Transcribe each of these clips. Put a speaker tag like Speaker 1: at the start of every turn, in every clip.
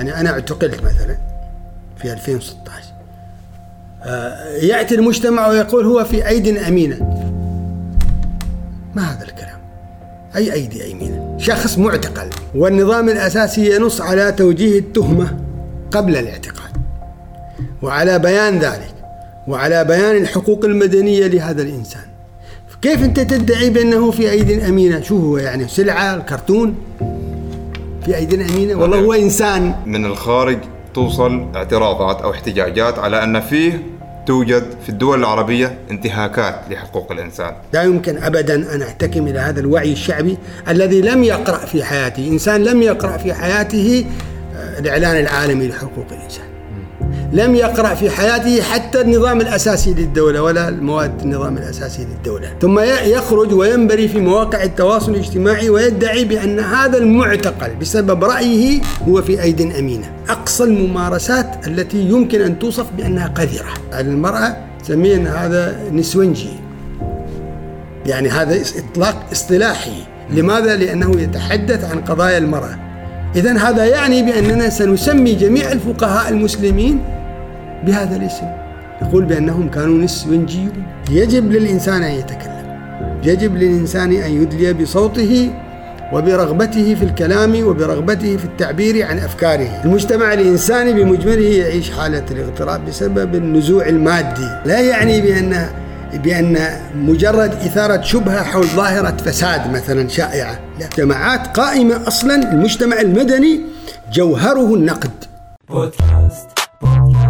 Speaker 1: يعني أنا اعتقلت مثلا في 2016 آه، يأتي المجتمع ويقول هو في أيد أمينة. ما هذا الكلام؟ أي أيدي أمينة؟ شخص معتقل والنظام الأساسي ينص على توجيه التهمة قبل الاعتقال وعلى بيان ذلك وعلى بيان الحقوق المدنية لهذا الإنسان. كيف أنت تدعي بأنه في أيد أمينة؟ شو هو يعني؟ سلعة الكرتون؟ في أيد أمينة؟ والله هو إنسان.
Speaker 2: من الخارج توصل اعتراضات أو احتجاجات على أن فيه توجد في الدول العربية انتهاكات لحقوق الإنسان.
Speaker 1: لا يمكن أبدا أن أحتكم إلى هذا الوعي الشعبي الذي لم يقرأ في حياته. إنسان لم يقرأ في حياته آه، الإعلان العالمي لحقوق الإنسان. لم يقرأ في حياته حتى النظام الأساسي للدولة ولا المواد النظام الأساسي للدولة. ثم يخرج وينبري في مواقع التواصل الاجتماعي ويدعي بأن هذا المعتقل بسبب رأيه هو في أيد أمينة. أقصى الممارسات التي يمكن أن توصف بأنها قذرة. المرأة تسمين هذا نسونجي يعني هذا إطلاق إصطلاحي. لماذا؟ لأنه يتحدث عن قضايا المرأة. إذا هذا يعني بأننا سنسمي جميع الفقهاء المسلمين بهذا الاسم. يقول بأنهم كانوا نسونجيون يجب للإنسان أن يتكلم. يجب للإنسان أن يدلي بصوته وبرغبته في الكلام وبرغبته في التعبير عن أفكاره. المجتمع الإنساني بمجمله يعيش حالة الاغتراب بسبب النزوع المادي. لا يعني بأن بأن مجرد إثارة شبهة حول ظاهرة فساد مثلا شائعة. لا. جماعات قائمة أصلا المجتمع المدني جوهره النقد. بودكاست بودكاست.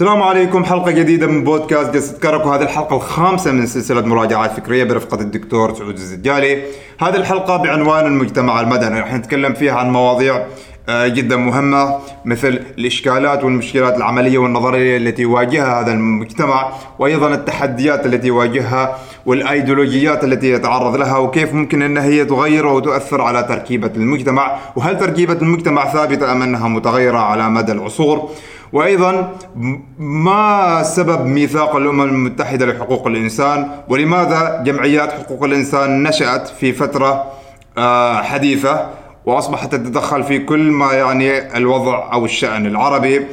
Speaker 2: السلام عليكم حلقة جديدة من بودكاست قصة كرك وهذه الحلقة الخامسة من سلسلة مراجعات فكرية برفقة الدكتور سعود الزجالي. هذه الحلقة بعنوان المجتمع المدني راح نتكلم فيها عن مواضيع آه، جدا مهمة مثل الإشكالات والمشكلات العملية والنظرية التي يواجهها هذا المجتمع وأيضا التحديات التي يواجهها والأيديولوجيات التي يتعرض لها وكيف ممكن أنها هي تغير وتؤثر على تركيبة المجتمع وهل تركيبة المجتمع ثابتة أم أنها متغيرة على مدى العصور؟ وأيضا ما سبب ميثاق الأمم المتحدة لحقوق الإنسان؟ ولماذا جمعيات حقوق الإنسان نشأت في فترة آه، حديثة وأصبحت تتدخل في كل ما يعني الوضع أو الشأن العربي؟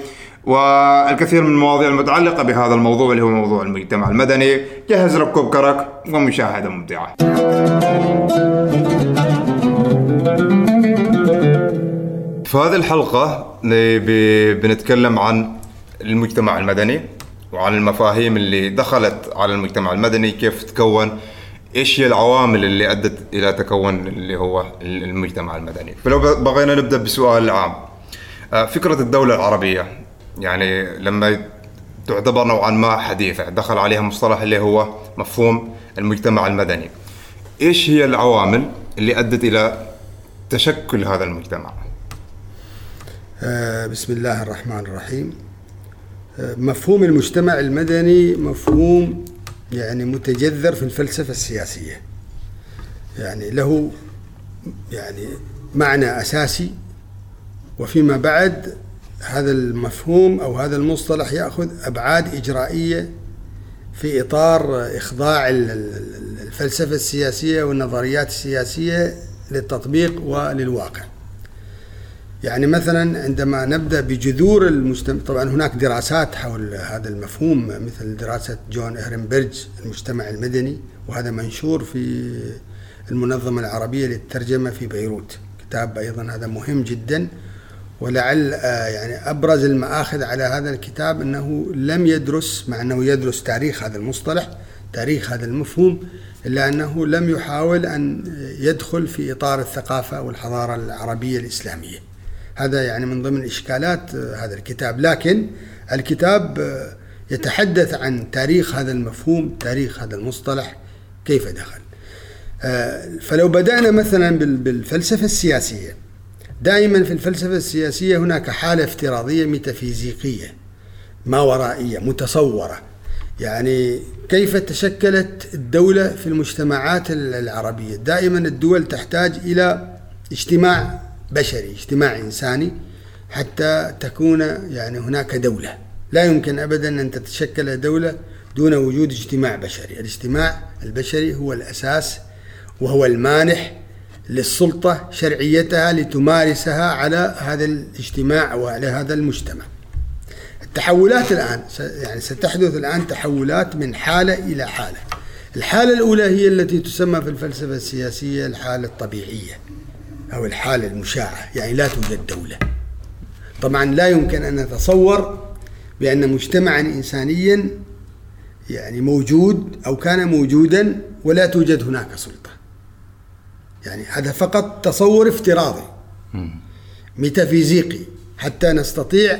Speaker 2: والكثير من المواضيع المتعلقة بهذا الموضوع اللي هو موضوع المجتمع المدني. جهز لك كوب كرك ومشاهدة ممتعة. في هذه الحلقة بنتكلم عن المجتمع المدني وعن المفاهيم اللي دخلت على المجتمع المدني كيف تكون إيش هي العوامل اللي أدت إلى تكون اللي هو المجتمع المدني. فلو بغينا نبدأ بسؤال عام. آه، فكرة الدولة العربية يعني لما تعتبر نوعا ما حديثة دخل عليها مصطلح اللي هو مفهوم المجتمع المدني. إيش هي العوامل اللي أدت إلى تشكل هذا المجتمع؟
Speaker 1: بسم الله الرحمن الرحيم. آه، مفهوم المجتمع المدني مفهوم يعني متجذر في الفلسفة السياسية. يعني له يعني معنى أساسي وفيما بعد هذا المفهوم أو هذا المصطلح يأخذ أبعاد إجرائية في إطار إخضاع الفلسفة السياسية والنظريات السياسية للتطبيق وللواقع. يعني مثلا عندما نبدأ بجذور المجتمع طبعا هناك دراسات حول هذا المفهوم مثل دراسة جون إهرنبرج المجتمع المدني وهذا منشور في المنظمة العربية للترجمة في بيروت كتاب أيضا هذا مهم جدا ولعل آه، يعني أبرز المآخذ على هذا الكتاب أنه لم يدرس مع أنه يدرس تاريخ هذا المصطلح تاريخ هذا المفهوم إلا أنه لم يحاول أن يدخل في إطار الثقافة والحضارة العربية الإسلامية. هذا يعني من ضمن إشكالات آه، هذا الكتاب. لكن الكتاب آه، يتحدث عن تاريخ هذا المفهوم تاريخ هذا المصطلح كيف دخل. آه، فلو بدأنا مثلا بال- بالفلسفة السياسية دائما في الفلسفة السياسية هناك حالة افتراضية ميتافيزيقية ما ورائية متصورة. يعني كيف تشكلت الدولة في المجتمعات ال- العربية؟ دائما الدول تحتاج إلى اجتماع بشري اجتماع إنساني حتى تكون يعني هناك دولة. لا يمكن أبدا أن تتشكل دولة دون وجود اجتماع بشري. الاجتماع البشري هو الأساس وهو المانح للسلطة شرعيتها لتمارسها على هذا الاجتماع وعلى هذا المجتمع. التحولات الآن يعني ستحدث الآن تحولات من حالة إلى حالة. الحالة الأولى هي التي تسمى في الفلسفة السياسية الحالة الطبيعية. أو الحالة المشاعة يعني لا توجد دولة. طبعا لا يمكن أن نتصور بأن مجتمعا إنسانيا يعني موجود أو كان موجودا ولا توجد هناك سلطة. يعني هذا فقط تصور افتراضي. ميتافيزيقي. حتى نستطيع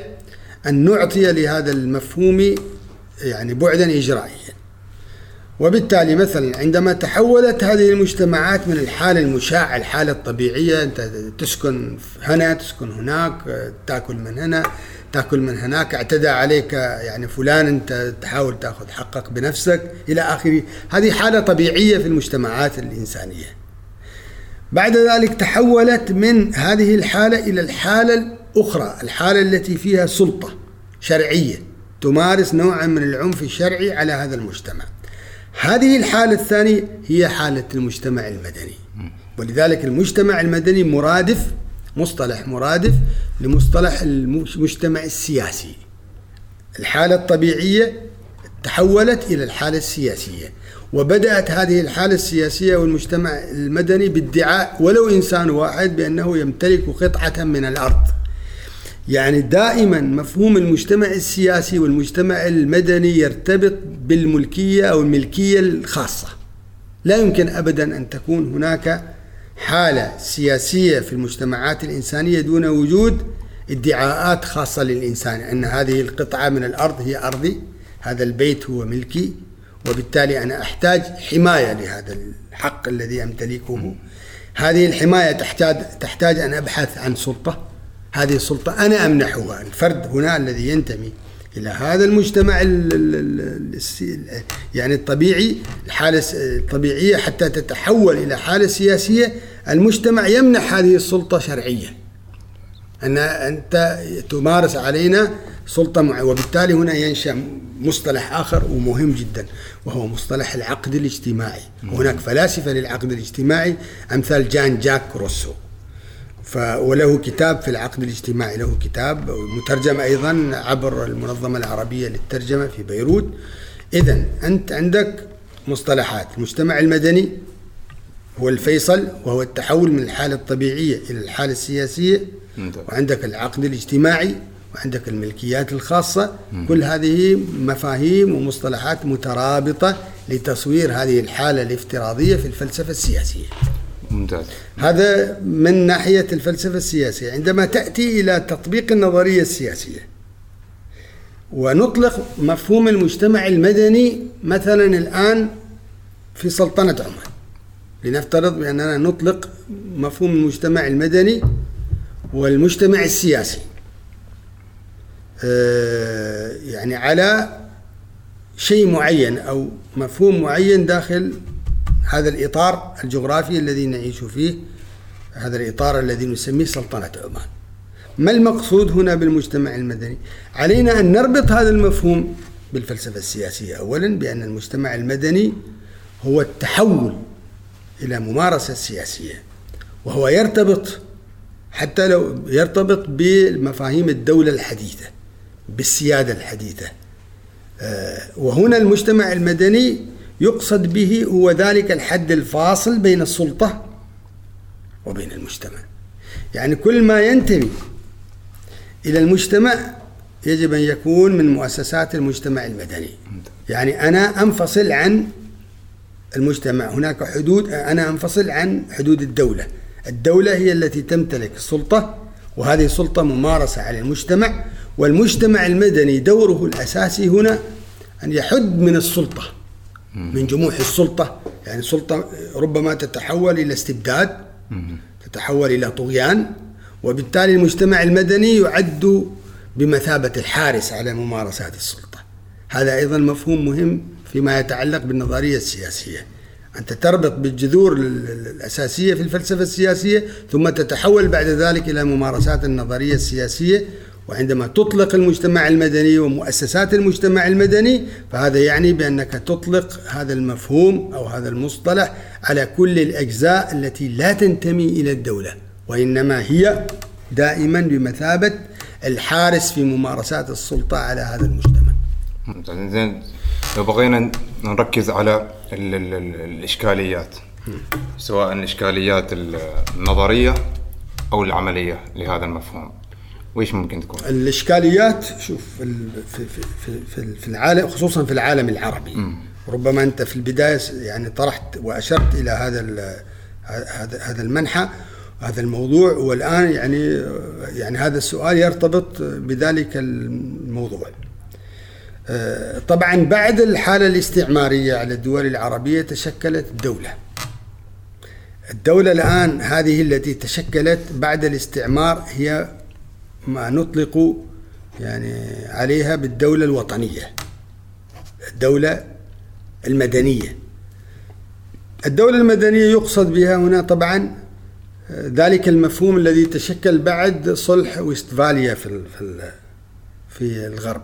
Speaker 1: أن نعطي لهذا المفهوم يعني بعدا إجرائيا وبالتالي مثلا عندما تحولت هذه المجتمعات من الحالة المشاعة الحالة الطبيعية أنت تسكن هنا تسكن هناك تأكل من هنا تأكل من هناك اعتدى عليك يعني فلان أنت تحاول تأخذ حقك بنفسك إلى آخره. هذه حالة طبيعية في المجتمعات الإنسانية. بعد ذلك تحولت من هذه الحالة إلى الحالة الأخرى الحالة التي فيها سلطة شرعية تمارس نوعا من العنف الشرعي على هذا المجتمع. هذه الحالة الثانية هي حالة المجتمع المدني. ولذلك المجتمع المدني مرادف مصطلح مرادف لمصطلح المجتمع السياسي. الحالة الطبيعية تحولت إلى الحالة السياسية وبدأت هذه الحالة السياسية والمجتمع المدني بادعاء ولو إنسان واحد بأنه يمتلك قطعة من الأرض. يعني دائما مفهوم المجتمع السياسي والمجتمع المدني يرتبط بالملكية أو الملكية الخاصة. لا يمكن أبدا أن تكون هناك حالة سياسية في المجتمعات الإنسانية دون وجود ادعاءات خاصة للإنسان أن هذه القطعة من الأرض هي أرضي هذا البيت هو ملكي وبالتالي أنا أحتاج حماية لهذا الحق الذي أمتلكه. هذه الحماية تحتاج تحتاج أن أبحث عن سلطة. هذه السلطة أنا أمنحها الفرد هنا الذي ينتمي إلى هذا المجتمع ال ال ال السي- يعني الطبيعي الحالة الطبيعية حتى تتحول إلى حالة سياسية المجتمع يمنح هذه السلطة شرعية أن أنت تمارس علينا سلطة مع وبالتالي هنا ينشأ مصطلح آخر ومهم جدا وهو مصطلح العقد الاجتماعي. وهناك فلاسفة للعقد الاجتماعي أمثال جان جاك روسو. وله كتاب في العقد الاجتماعي له كتاب مترجم أيضا عبر المنظمة العربية للترجمة في بيروت. إذا أنت عندك مصطلحات المجتمع المدني هو الفيصل وهو التحول من الحالة الطبيعية إلى الحالة السياسية. وعندك العقد الاجتماعي وعندك الملكيات الخاصة. كل هذه مفاهيم ومصطلحات مترابطة لتصوير هذه الحالة الافتراضية في الفلسفة السياسية.
Speaker 2: ممتاز.
Speaker 1: هذا من ناحية الفلسفة السياسية. عندما تأتي إلى تطبيق النظرية السياسية ونطلق مفهوم المجتمع المدني مثلا الآن في سلطنة عمان لنفترض بأننا نطلق مفهوم المجتمع المدني والمجتمع السياسي آه، يعني على شيء معين أو مفهوم معين داخل هذا الإطار الجغرافي الذي نعيش فيه هذا الإطار الذي نسميه سلطنة عمان. ما المقصود هنا بالمجتمع المدني؟ علينا أن نربط هذا المفهوم بالفلسفة السياسية أولا بأن المجتمع المدني هو التحول إلى ممارسة سياسية وهو يرتبط حتى لو يرتبط بمفاهيم الدولة الحديثة بالسيادة الحديثة. آه، وهنا المجتمع المدني يقصد به هو ذلك الحد الفاصل بين السلطة وبين المجتمع. يعني كل ما ينتمي إلى المجتمع يجب أن يكون من مؤسسات المجتمع المدني. يعني أنا أنفصل عن المجتمع. هناك حدود أنا أنفصل عن حدود الدولة. الدولة هي التي تمتلك السلطة وهذه السلطة ممارسة على المجتمع والمجتمع المدني دوره الأساسي هنا أن يحد من السلطة. من جموح السلطة. يعني السلطة ربما تتحول إلى استبداد تتحول إلى طغيان وبالتالي المجتمع المدني يعد بمثابة الحارس على ممارسات السلطة. هذا أيضا مفهوم مهم فيما يتعلق بالنظرية السياسية. أنت تربط بالجذور الأساسية في الفلسفة السياسية ثم تتحول بعد ذلك إلى ممارسات النظرية السياسية وعندما تطلق المجتمع المدني ومؤسسات المجتمع المدني فهذا يعني بأنك تطلق هذا المفهوم أو هذا المصطلح على كل الأجزاء التي لا تنتمي إلى الدولة وإنما هي دائما بمثابة الحارس في ممارسات السلطة على هذا المجتمع.
Speaker 2: زين لو بغينا نركز على ال ال ال الإشكاليات سواء الإشكاليات النظرية أو العملية لهذا المفهوم. وإيش ممكن تكون؟
Speaker 1: الإشكاليات شوف في في في في, في العالم خصوصا في العالم العربي م. ربما أنت في البداية يعني طرحت وأشرت إلى هذا هذا هذا المنحى هذا الموضوع والآن يعني يعني هذا السؤال يرتبط بذلك الموضوع آه، طبعا بعد الحالة الاستعمارية على الدول العربية تشكلت الدولة الدولة الآن هذه التي تشكلت بعد الاستعمار هي ما نطلق يعني عليها بالدولة الوطنية الدولة المدنية. الدولة المدنية يقصد بها هنا طبعا ذلك المفهوم الذي تشكل بعد صلح ويستفاليا في في الغرب.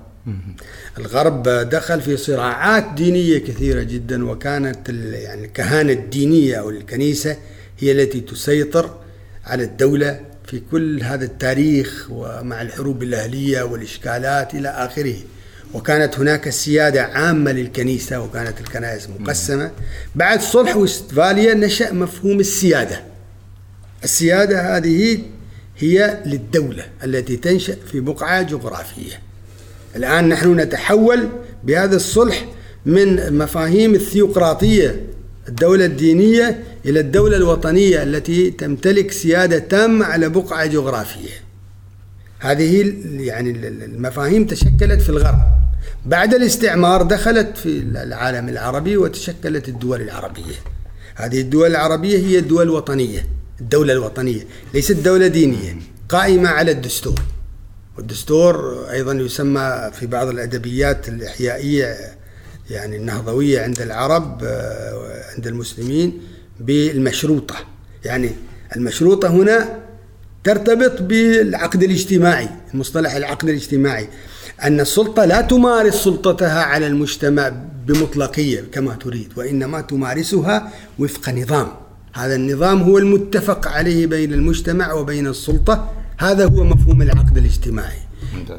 Speaker 1: الغرب دخل في صراعات دينية كثيرة جدا وكانت يعني الكهانة الدينية أو الكنيسة هي التي تسيطر على الدولة في كل هذا التاريخ ومع الحروب الأهلية والإشكالات إلى آخره. وكانت هناك سيادة عامة للكنيسة وكانت الكنائس مقسمة. بعد صلح وستفاليا نشأ مفهوم السيادة. السيادة هذه هي للدولة التي تنشأ في بقعة جغرافية. الآن نحن نتحول بهذا الصلح من مفاهيم الثيوقراطية الدولة الدينية إلى الدولة الوطنية التي تمتلك سيادة تامة على بقعة جغرافية. هذه يعني المفاهيم تشكلت في الغرب. بعد الاستعمار دخلت في العالم العربي وتشكلت الدول العربية. هذه الدول العربية هي الدول الوطنية الدولة الوطنية ليست دولة دينية قائمة على الدستور. والدستور أيضا يسمى في بعض الأدبيات الإحيائية يعني النهضوية عند العرب آه، عند المسلمين. بالمشروطة. يعني المشروطة هنا ترتبط بالعقد الاجتماعي المصطلح العقد الاجتماعي. أن السلطة لا تمارس سلطتها على المجتمع بمطلقية كما تريد وإنما تمارسها وفق نظام. هذا النظام هو المتفق عليه بين المجتمع وبين السلطة. هذا هو مفهوم العقد الاجتماعي.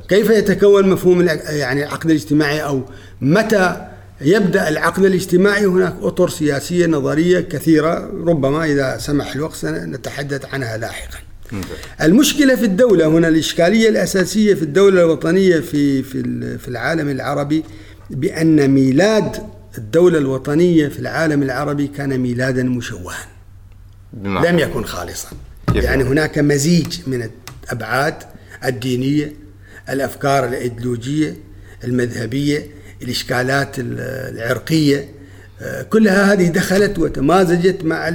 Speaker 1: كيف يتكون مفهوم يعني العقد الاجتماعي أو متى يبدأ العقد الاجتماعي. هناك أطر سياسية نظرية كثيرة ربما إذا سمح الوقت سنتحدث عنها لاحقا. المشكلة في الدولة هنا الإشكالية الأساسية في الدولة الوطنية في في في العالم العربي بأن ميلاد الدولة الوطنية في العالم العربي كان ميلادا مشوها. لم يكن خالصا. يعني هناك مزيج من الأبعاد الدينية الأفكار الأيديولوجية المذهبية الإشكالات العرقية آه، كلها هذه دخلت وتمازجت مع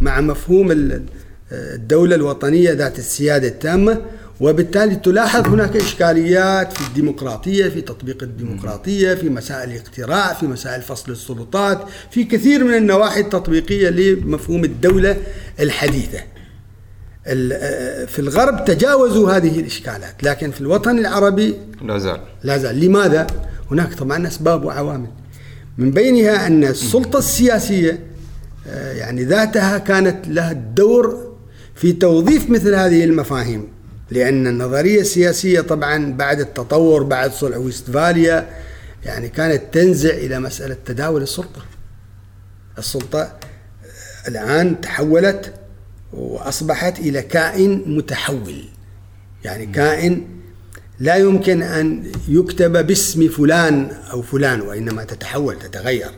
Speaker 1: مع مفهوم الدولة الوطنية ذات السيادة التامة. وبالتالي تلاحظ هناك إشكاليات في الديمقراطية في تطبيق الديمقراطية في مسائل الاقتراع في مسائل فصل السلطات في كثير من النواحي التطبيقية لمفهوم الدولة الحديثة. في الغرب تجاوزوا هذه الإشكالات لكن في الوطن العربي
Speaker 2: لا زال.
Speaker 1: لا زال. لماذا؟ هناك طبعا أسباب وعوامل. من بينها أن السلطة السياسية آه، يعني ذاتها كانت لها الدور في توظيف مثل هذه المفاهيم لأن النظرية السياسية طبعا بعد التطور بعد صلح ويستفاليا يعني كانت تنزع إلى مسألة تداول السلطة. السلطة آه، الآن تحولت وأصبحت إلى كائن متحول يعني كائن لا يمكن أن يكتب باسم فلان أو فلان وإنما تتحول تتغير.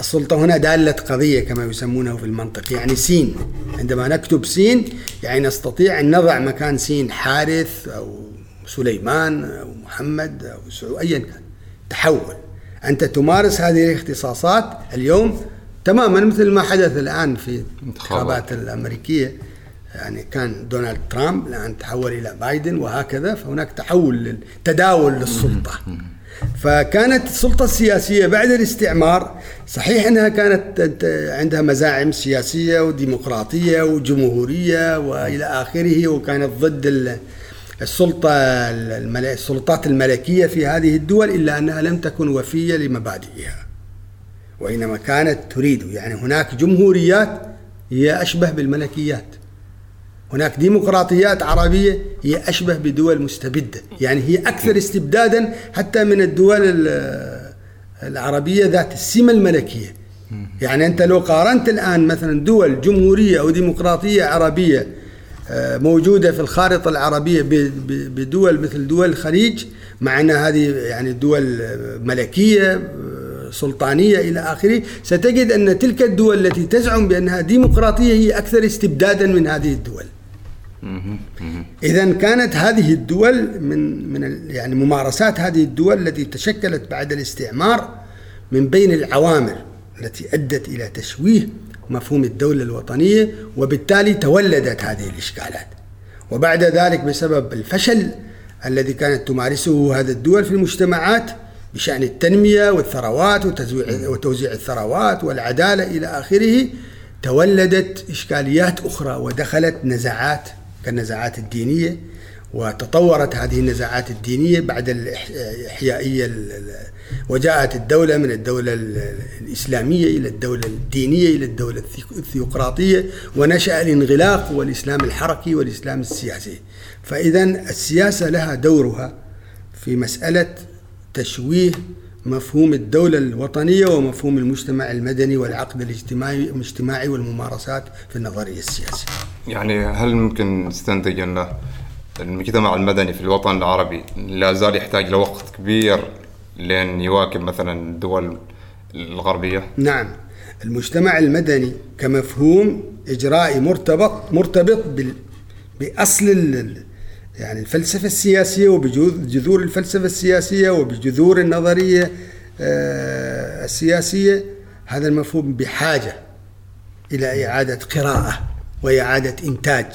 Speaker 1: السلطة هنا دالة قضية كما يسمونه في المنطق يعني سين. عندما نكتب سين يعني نستطيع أن نضع مكان سين حارث أو سليمان أو محمد أو سعود أيا كان. تحول. أنت تمارس هذه الاختصاصات اليوم تماما مثل ما حدث الآن في الانتخابات الأمريكية. يعني كان دونالد ترامب الآن تحول إلى بايدن وهكذا فهناك تحول تداول للسلطة. فكانت السلطة السياسية بعد الاستعمار صحيح أنها كانت عندها مزاعم سياسية وديمقراطية وجمهورية وإلى آخره وكانت ضد السلطة السلطات الملكية في هذه الدول إلا أنها لم تكن وفية لمبادئها. وإنما كانت تريد يعني هناك جمهوريات هي أشبه بالملكيات. هناك ديمقراطيات عربية هي أشبه بدول مستبدة. يعني هي أكثر استبدادا حتى من الدول العربية ذات السمة الملكية. يعني أنت لو قارنت الآن مثلا دول جمهورية أو ديمقراطية عربية آه، موجودة في الخارطة العربية بدول مثل دول الخليج مع أن هذه يعني دول ملكية آه، سلطانية إلى آخره ستجد أن تلك الدول التي تزعم بأنها ديمقراطية هي أكثر استبدادا من هذه الدول. إذا كانت هذه الدول من من يعني ممارسات هذه الدول التي تشكلت بعد الاستعمار من بين العوامل التي أدت إلى تشويه مفهوم الدولة الوطنية وبالتالي تولدت هذه الإشكالات. وبعد ذلك بسبب الفشل الذي كانت تمارسه هذه الدول في المجتمعات بشأن التنمية والثروات وتوزيع الثروات والعدالة إلى آخره تولدت إشكاليات أخرى ودخلت نزعات كالنزاعات الدينية وتطورت هذه النزاعات الدينية بعد الإحيائية وجاءت الدولة من الدولة الإسلامية إلى الدولة الدينية إلى الدولة الثيوقراطية ونشأ الانغلاق والإسلام الحركي والإسلام السياسي. فإذا السياسة لها دورها في مسألة تشويه مفهوم الدولة الوطنية ومفهوم المجتمع المدني والعقد الاجتماعي الاجتماعي والممارسات في النظرية السياسية.
Speaker 2: يعني هل ممكن نستنتج أن المجتمع المدني في الوطن العربي لا زال يحتاج لوقت كبير لين يواكب مثلا الدول الغربية؟
Speaker 1: نعم المجتمع المدني كمفهوم إجرائي مرتبط مرتبط بأصل يعني الفلسفة السياسية وبجذور الفلسفة السياسية وبجذور النظرية آه، السياسية هذا المفهوم بحاجة إلى إعادة قراءة وإعادة إنتاج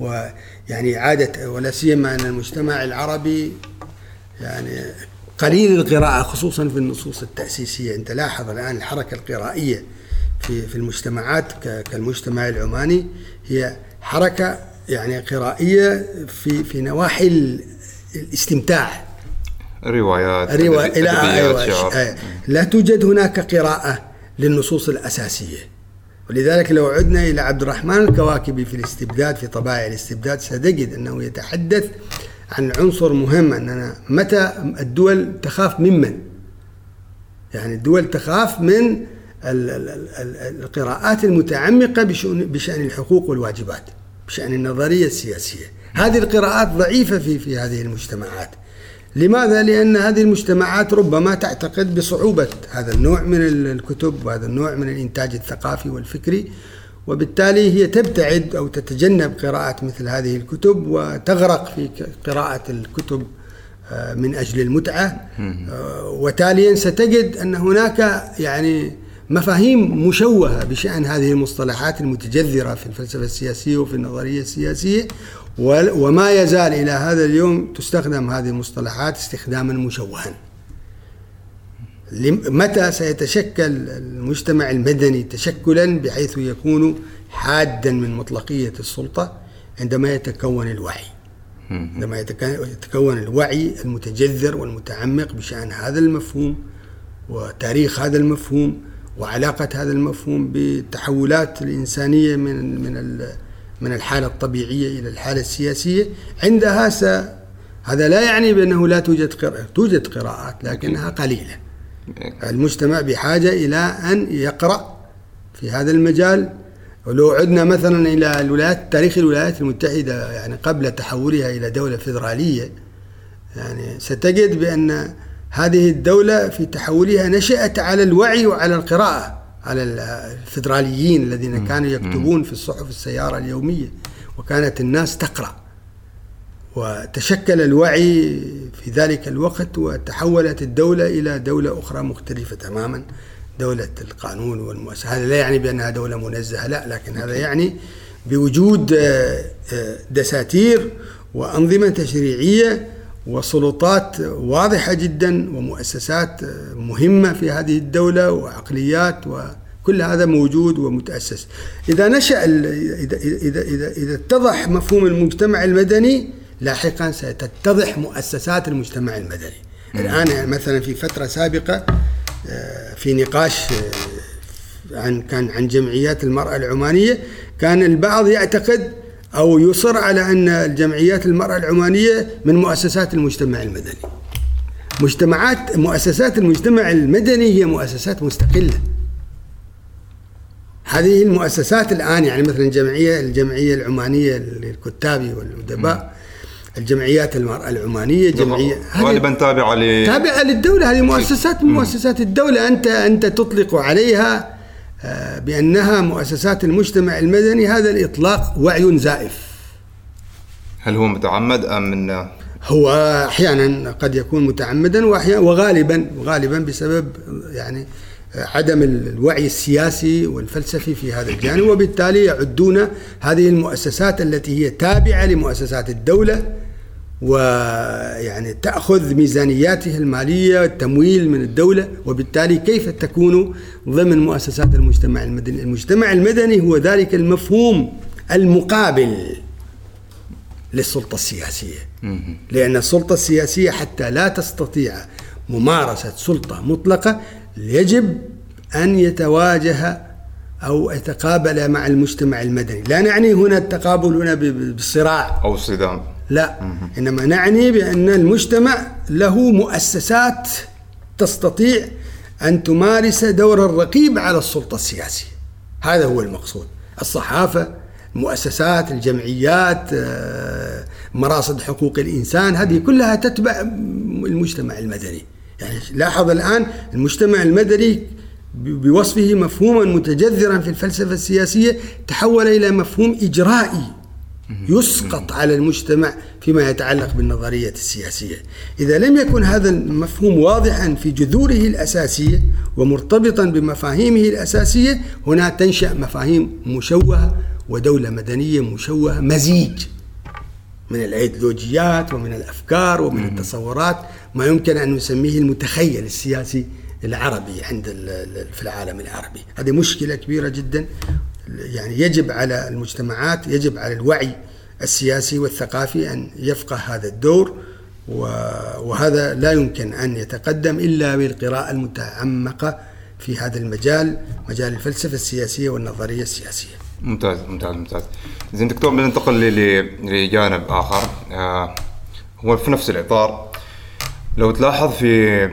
Speaker 1: ويعني إعادة ولا سيما أن المجتمع العربي يعني قليل القراءة خصوصا في النصوص التأسيسية. أنت لاحظ الآن الحركة القرائية في في المجتمعات كالمجتمع العماني هي حركة يعني قرائية في في نواحي الاستمتاع.
Speaker 2: روايات
Speaker 1: روايات لا أيوة لا توجد هناك قراءة للنصوص الأساسية. ولذلك لو عدنا إلى عبد الرحمن الكواكبي في الاستبداد في طبائع الاستبداد ستجد أنه يتحدث عن عنصر مهم أننا متى الدول تخاف ممن يعني الدول تخاف من القراءات المتعمقة بشأن الحقوق والواجبات. بشأن النظرية السياسية. هذه القراءات ضعيفة في في هذه المجتمعات. لماذا؟ لأن هذه المجتمعات ربما تعتقد بصعوبة هذا النوع من الكتب وهذا النوع من الإنتاج الثقافي والفكري وبالتالي هي تبتعد أو تتجنب قراءة مثل هذه الكتب وتغرق في قراءة الكتب آه، من أجل المتعة. آه، وتاليا ستجد أن هناك يعني مفاهيم مشوهة بشأن هذه المصطلحات المتجذرة في الفلسفة السياسية وفي النظرية السياسية وما يزال إلى هذا اليوم تستخدم هذه المصطلحات استخداما مشوها. متى سيتشكل المجتمع المدني تشكلا بحيث يكون حادا من مطلقية السلطة عندما يتكون الوعي؟ عندما يتكون الوعي المتجذر والمتعمق بشأن هذا المفهوم وتاريخ هذا المفهوم وعلاقة هذا المفهوم بالتحولات الإنسانية من من من الحالة الطبيعية إلى الحالة السياسية. عندها س هذا لا يعني بأنه لا توجد قراءة. توجد قراءات لكنها قليلة. المجتمع بحاجة إلى أن يقرأ في هذا المجال. ولو عدنا مثلا إلى الولايات تاريخ الولايات المتحدة يعني قبل تحولها إلى دولة فيدرالية يعني ستجد بأن هذه الدولة في تحولها نشأت على الوعي وعلى القراءة على الفدراليين الذين كانوا يكتبون في الصحف السيارة اليومية. وكانت الناس تقرأ. وتشكل الوعي في ذلك الوقت وتحولت الدولة إلى دولة أخرى مختلفة تماما. دولة القانون والمؤسسة. هذا لا يعني بأنها دولة منزهة لا لكن هذا يعني بوجود آه، آه، دساتير وأنظمة تشريعية وسلطات واضحة جدا ومؤسسات آه، مهمة في هذه الدولة وعقليات وكل هذا موجود ومتأسس. إذا نشأ إذا إذا إذا إذا اتضح مفهوم المجتمع المدني لاحقا ستتضح مؤسسات المجتمع المدني. الآن مثلا في فترة سابقة في نقاش عن كان عن جمعيات المرأة العمانية كان البعض يعتقد أو يصر على أن الجمعيات المرأة العمانية من مؤسسات المجتمع المدني. مجتمعات مؤسسات المجتمع المدني هي مؤسسات مستقلة. هذه المؤسسات الآن يعني مثلا الجمعية الجمعية العمانية للكتاب والأدباء الجمعيات المرأة العمانية جمعية
Speaker 2: غالبا تابعة ل
Speaker 1: تابعة للدولة. هذه مؤسسات من مؤسسات الدولة أنت أنت تطلق عليها بأنها مؤسسات المجتمع المدني هذا الإطلاق وعي زائف.
Speaker 2: هل هو متعمد أم من
Speaker 1: هو أحيانا قد يكون متعمدا وأحيانا وغالبا غالبا بسبب يعني عدم الوعي السياسي والفلسفي في هذا الجانب وبالتالي يعدون هذه المؤسسات التي هي تابعة لمؤسسات الدولة ويعني تأخذ ميزانياته المالية التمويل من الدولة وبالتالي كيف تكون ضمن مؤسسات المجتمع المدني؟ المجتمع المدني هو ذلك المفهوم المقابل للسلطة السياسية. لأن السلطة السياسية حتى لا تستطيع ممارسة سلطة مطلقة يجب أن يتواجه أو يتقابل مع المجتمع المدني. لا نعني هنا التقابل هنا بالصراع.
Speaker 2: أو الصدام.
Speaker 1: لا. إنما نعني بأن المجتمع له مؤسسات تستطيع أن تمارس دور الرقيب على السلطة السياسية. هذا هو المقصود. الصحافة المؤسسات الجمعيات آه، مراصد حقوق الإنسان هذه كلها تتبع المجتمع المدني. يعني لاحظ الآن المجتمع المدني بوصفه مفهوما متجذرا في الفلسفة السياسية تحول إلى مفهوم إجرائي. يسقط على المجتمع فيما يتعلق بالنظرية السياسية. إذا لم يكن هذا المفهوم واضحا في جذوره الأساسية ومرتبطا بمفاهيمه الأساسية هنا تنشأ مفاهيم مشوهة ودولة مدنية مشوهة مزيج من الأيديولوجيات ومن الأفكار ومن التصورات ما يمكن أن نسميه المتخيل السياسي العربي عند في العالم العربي. هذه مشكلة كبيرة جدا. يعني يجب على المجتمعات يجب على الوعي السياسي والثقافي أن يفقه هذا الدور وهذا لا يمكن أن يتقدم إلا بالقراءة المتعمقة في هذا المجال مجال الفلسفة السياسية والنظرية السياسية.
Speaker 2: ممتاز ممتاز ممتاز. زين دكتور بننتقل لجانب آخر. آه هو في نفس الإطار. لو تلاحظ في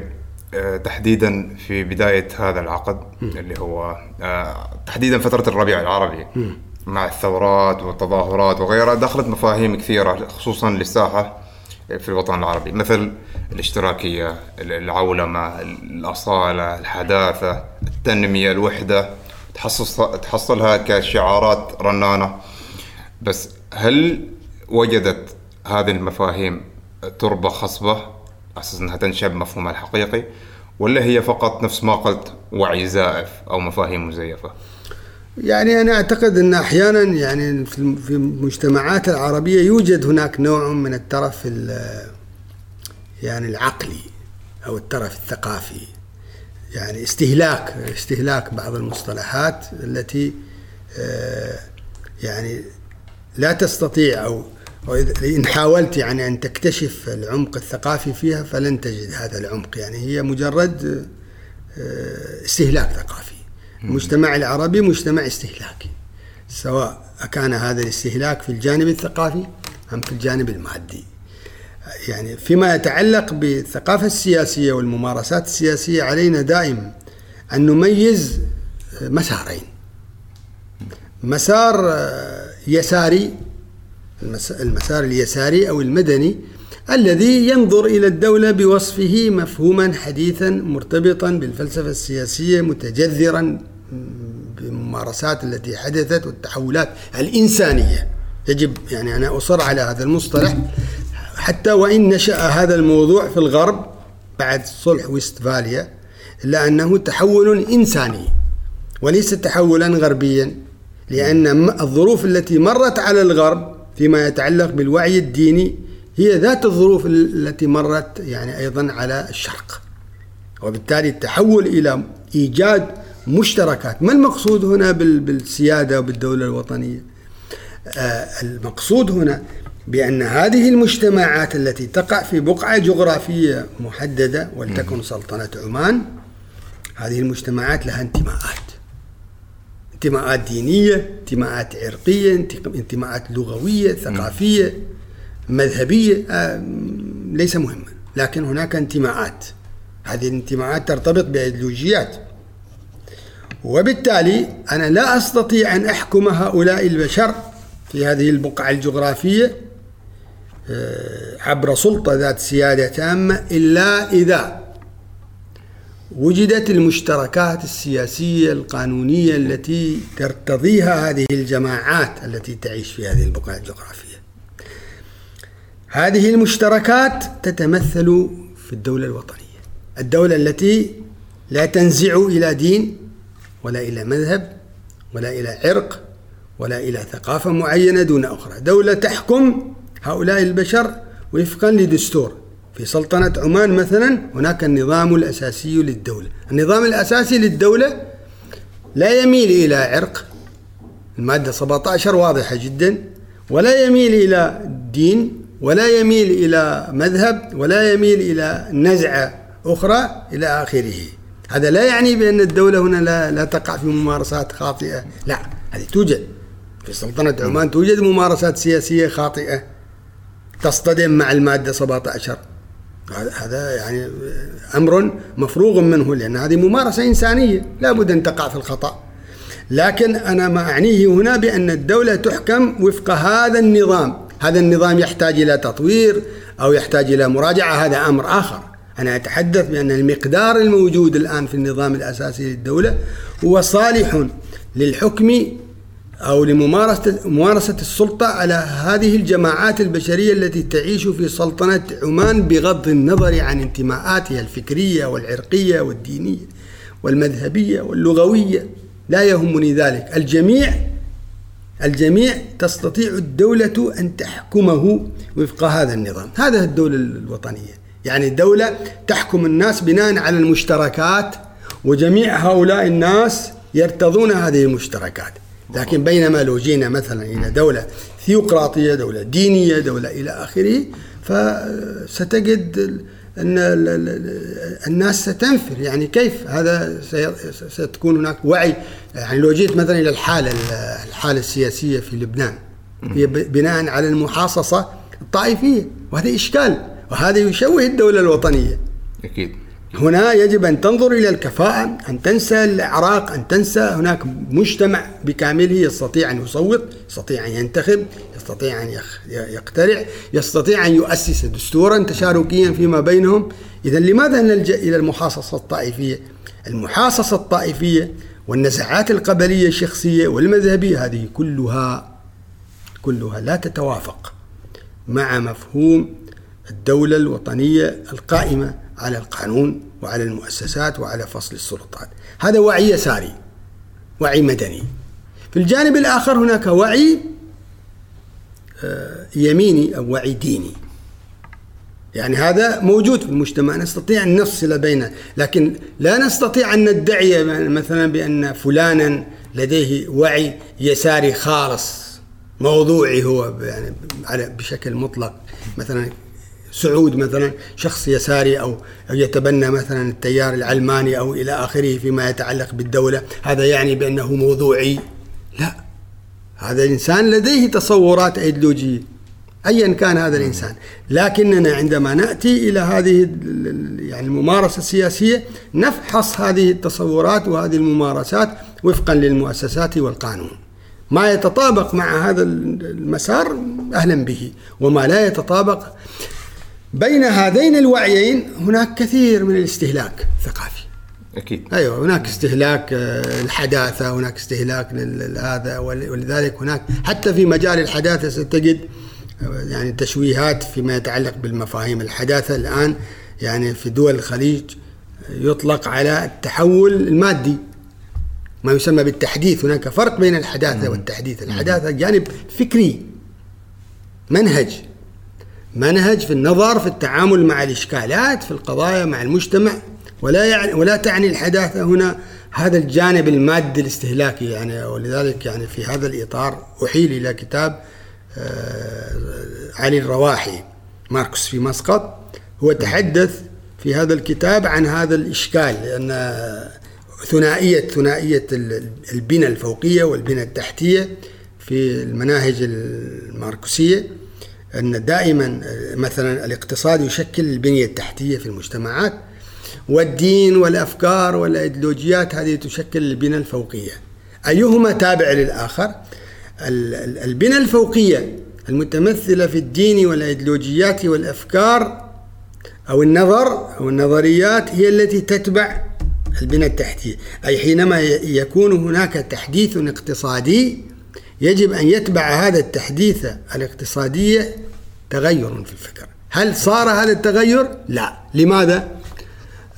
Speaker 2: تحديدا في بداية هذا العقد م. اللي هو آه تحديدا فترة الربيع العربي. م. مع الثورات والتظاهرات وغيرها دخلت مفاهيم كثيرة خصوصا للساحة في الوطن العربي. مثل الاشتراكية العولمة الأصالة الحداثة التنمية الوحدة. تحصل تحصلها كشعارات رنانة. بس هل وجدت هذه المفاهيم تربة خصبة؟ على أساس أنها تنشب مفهومها الحقيقي ولا هي فقط نفس ما قلت وعي زائف أو مفاهيم مزيفة؟
Speaker 1: يعني أنا أعتقد أن أحيانا يعني في المجتمعات العربية يوجد هناك نوع من الترف يعني العقلي أو الترف الثقافي يعني استهلاك استهلاك بعض المصطلحات التي آه، يعني لا تستطيع أو إن حاولت يعني أن تكتشف العمق الثقافي فيها فلن تجد هذا العمق. يعني هي مجرد آه، استهلاك ثقافي. المجتمع العربي مجتمع استهلاكي. سواء كان هذا الاستهلاك في الجانب الثقافي أم في الجانب المادي. يعني فيما يتعلق بالثقافة السياسية والممارسات السياسية علينا دائما أن نميز مسارين. مسار يساري المسار اليساري أو المدني الذي ينظر إلى الدولة بوصفه مفهوما حديثا مرتبطا بالفلسفة السياسية متجذرا بالممارسات التي حدثت والتحولات الإنسانية. يجب يعني أنا أصر على هذا المصطلح حتى وإن نشأ هذا الموضوع في الغرب بعد صلح ويستفاليا إلا أنه تحول إنساني وليس تحولا غربيا لأن الظروف التي مرت على الغرب فيما يتعلق بالوعي الديني هي ذات الظروف التي مرت يعني أيضا على الشرق. وبالتالي التحول إلى إيجاد مشتركات. ما المقصود هنا بالسيادة وبالدولة الوطنية؟ آه، المقصود هنا بأن هذه المجتمعات التي تقع في بقعة جغرافية محددة ولتكن سلطنة عمان هذه المجتمعات لها انتماءات. انتماءات دينية انتماءات عرقية انتماءات لغوية ثقافية مذهبية آه، ليس مهما لكن هناك انتماءات هذه الانتماءات ترتبط بأيديولوجيات. وبالتالي أنا لا أستطيع أن أحكم هؤلاء البشر في هذه البقعة الجغرافية آه، عبر سلطة ذات سيادة تامة إلا إذا وجدت المشتركات السياسية القانونية التي ترتضيها هذه الجماعات التي تعيش في هذه البقعة الجغرافية. هذه المشتركات تتمثل في الدولة الوطنية الدولة التي لا تنزع إلى دين ولا إلى مذهب ولا إلى عرق ولا إلى ثقافة معينة دون أخرى. دولة تحكم هؤلاء البشر وفقا لدستور. في سلطنة عمان مثلا هناك النظام الأساسي للدولة. النظام الأساسي للدولة لا يميل إلى عرق المادة 17 واضحة جدا ولا يميل إلى دين ولا يميل إلى مذهب ولا يميل إلى نزعة أخرى إلى آخره. هذا لا يعني بأن الدولة هنا لا, لا تقع في ممارسات خاطئة لا هذه توجد. في سلطنة عمان توجد ممارسات سياسية خاطئة تصطدم مع المادة 17 هذا يعني أمر مفروغ منه لأن هذه ممارسة إنسانية لا بد أن تقع في الخطأ. لكن أنا ما أعنيه هنا بأن الدولة تحكم وفق هذا النظام. هذا النظام يحتاج إلى تطوير أو يحتاج إلى مراجعة هذا أمر آخر. أنا أتحدث بأن المقدار الموجود الآن في النظام الأساسي للدولة هو صالح للحكم أو لممارسة ممارسة السلطة على هذه الجماعات البشرية التي تعيش في سلطنة عمان بغض النظر عن انتماءاتها الفكرية والعرقية والدينية والمذهبية واللغوية. لا يهمني ذلك. الجميع الجميع تستطيع الدولة أن تحكمه وفق هذا النظام. هذا الدولة الوطنية. يعني الدولة تحكم الناس بناء على المشتركات وجميع هؤلاء الناس يرتضون هذه المشتركات. لكن بينما لو جينا مثلا إلى دولة ثيوقراطية دولة دينية دولة إلى آخره فستجد أن الناس ستنفر. يعني كيف هذا ستكون هناك وعي؟ يعني لو جيت مثلا إلى الحالة الحالة السياسية في لبنان هي بناء على المحاصصة الطائفية وهذا إشكال وهذا يشوه الدولة الوطنية.
Speaker 2: أكيد.
Speaker 1: هنا يجب أن تنظر إلى الكفاءة أن تنسى الأعراق أن تنسى هناك مجتمع بكامله يستطيع أن يصوت يستطيع أن ينتخب يستطيع أن يقترع يستطيع أن يؤسس دستورا تشاركيا فيما بينهم. إذا لماذا نلجأ إلى المحاصصة الطائفية؟ المحاصصة الطائفية والنزعات القبلية الشخصية والمذهبية هذه كلها كلها لا تتوافق مع مفهوم الدولة الوطنية القائمة على القانون وعلى المؤسسات وعلى فصل السلطات هذا وعي يساري وعي مدني. في الجانب الآخر هناك وعي آه، يميني أو وعي ديني. يعني هذا موجود في المجتمع نستطيع أن نفصل بينه لكن لا نستطيع أن ندعي مثلا بأن فلانا لديه وعي يساري خالص موضوعي هو يعني بشكل مطلق. مثلا سعود مثلا شخص يساري أو يتبنى مثلا التيار العلماني أو إلى آخره فيما يتعلق بالدولة. هذا يعني بأنه موضوعي. لا. هذا الإنسان لديه تصورات أيديولوجية أيا كان هذا الإنسان. لكننا عندما نأتي إلى هذه يعني الممارسة السياسية نفحص هذه التصورات وهذه الممارسات وفقا للمؤسسات والقانون. ما يتطابق مع هذا المسار أهلا به وما لا يتطابق بين هذين الوعيين هناك كثير من الاستهلاك الثقافي.
Speaker 2: أكيد.
Speaker 1: أيوه هناك استهلاك آه، الحداثه هناك استهلاك هذا ولذلك هناك حتى في مجال الحداثة ستجد يعني تشويهات فيما يتعلق بالمفاهيم الحداثة الآن. يعني في دول الخليج يطلق على التحول المادي. ما يسمى بالتحديث. هناك فرق بين الحداثة والتحديث. الحداثة جانب فكري منهج. منهج في النظر في التعامل مع الإشكالات في القضايا مع المجتمع ولا يعني ولا تعني الحداثة هنا هذا الجانب المادي الاستهلاكي يعني ولذلك يعني في هذا الإطار أحيل إلى كتاب آه، علي الرواحي ماركوس في مسقط. هو تحدث في هذا الكتاب عن هذا الإشكال لأن ثنائية ثنائية البنى الفوقية والبنى التحتية في المناهج الماركسية أن دائما مثلا الاقتصاد يشكل البنية التحتية في المجتمعات والدين والأفكار والأيديولوجيات هذه تشكل البنى الفوقية. أيهما تابع للآخر؟ البنى الفوقية المتمثلة في الدين والأيديولوجيات والأفكار أو النظر أو النظريات هي التي تتبع البنى التحتية. أي حينما يكون هناك تحديث اقتصادي يجب أن يتبع هذا التحديث الاقتصادي تغير في الفكر. هل صار هذا التغير؟ لا. لماذا؟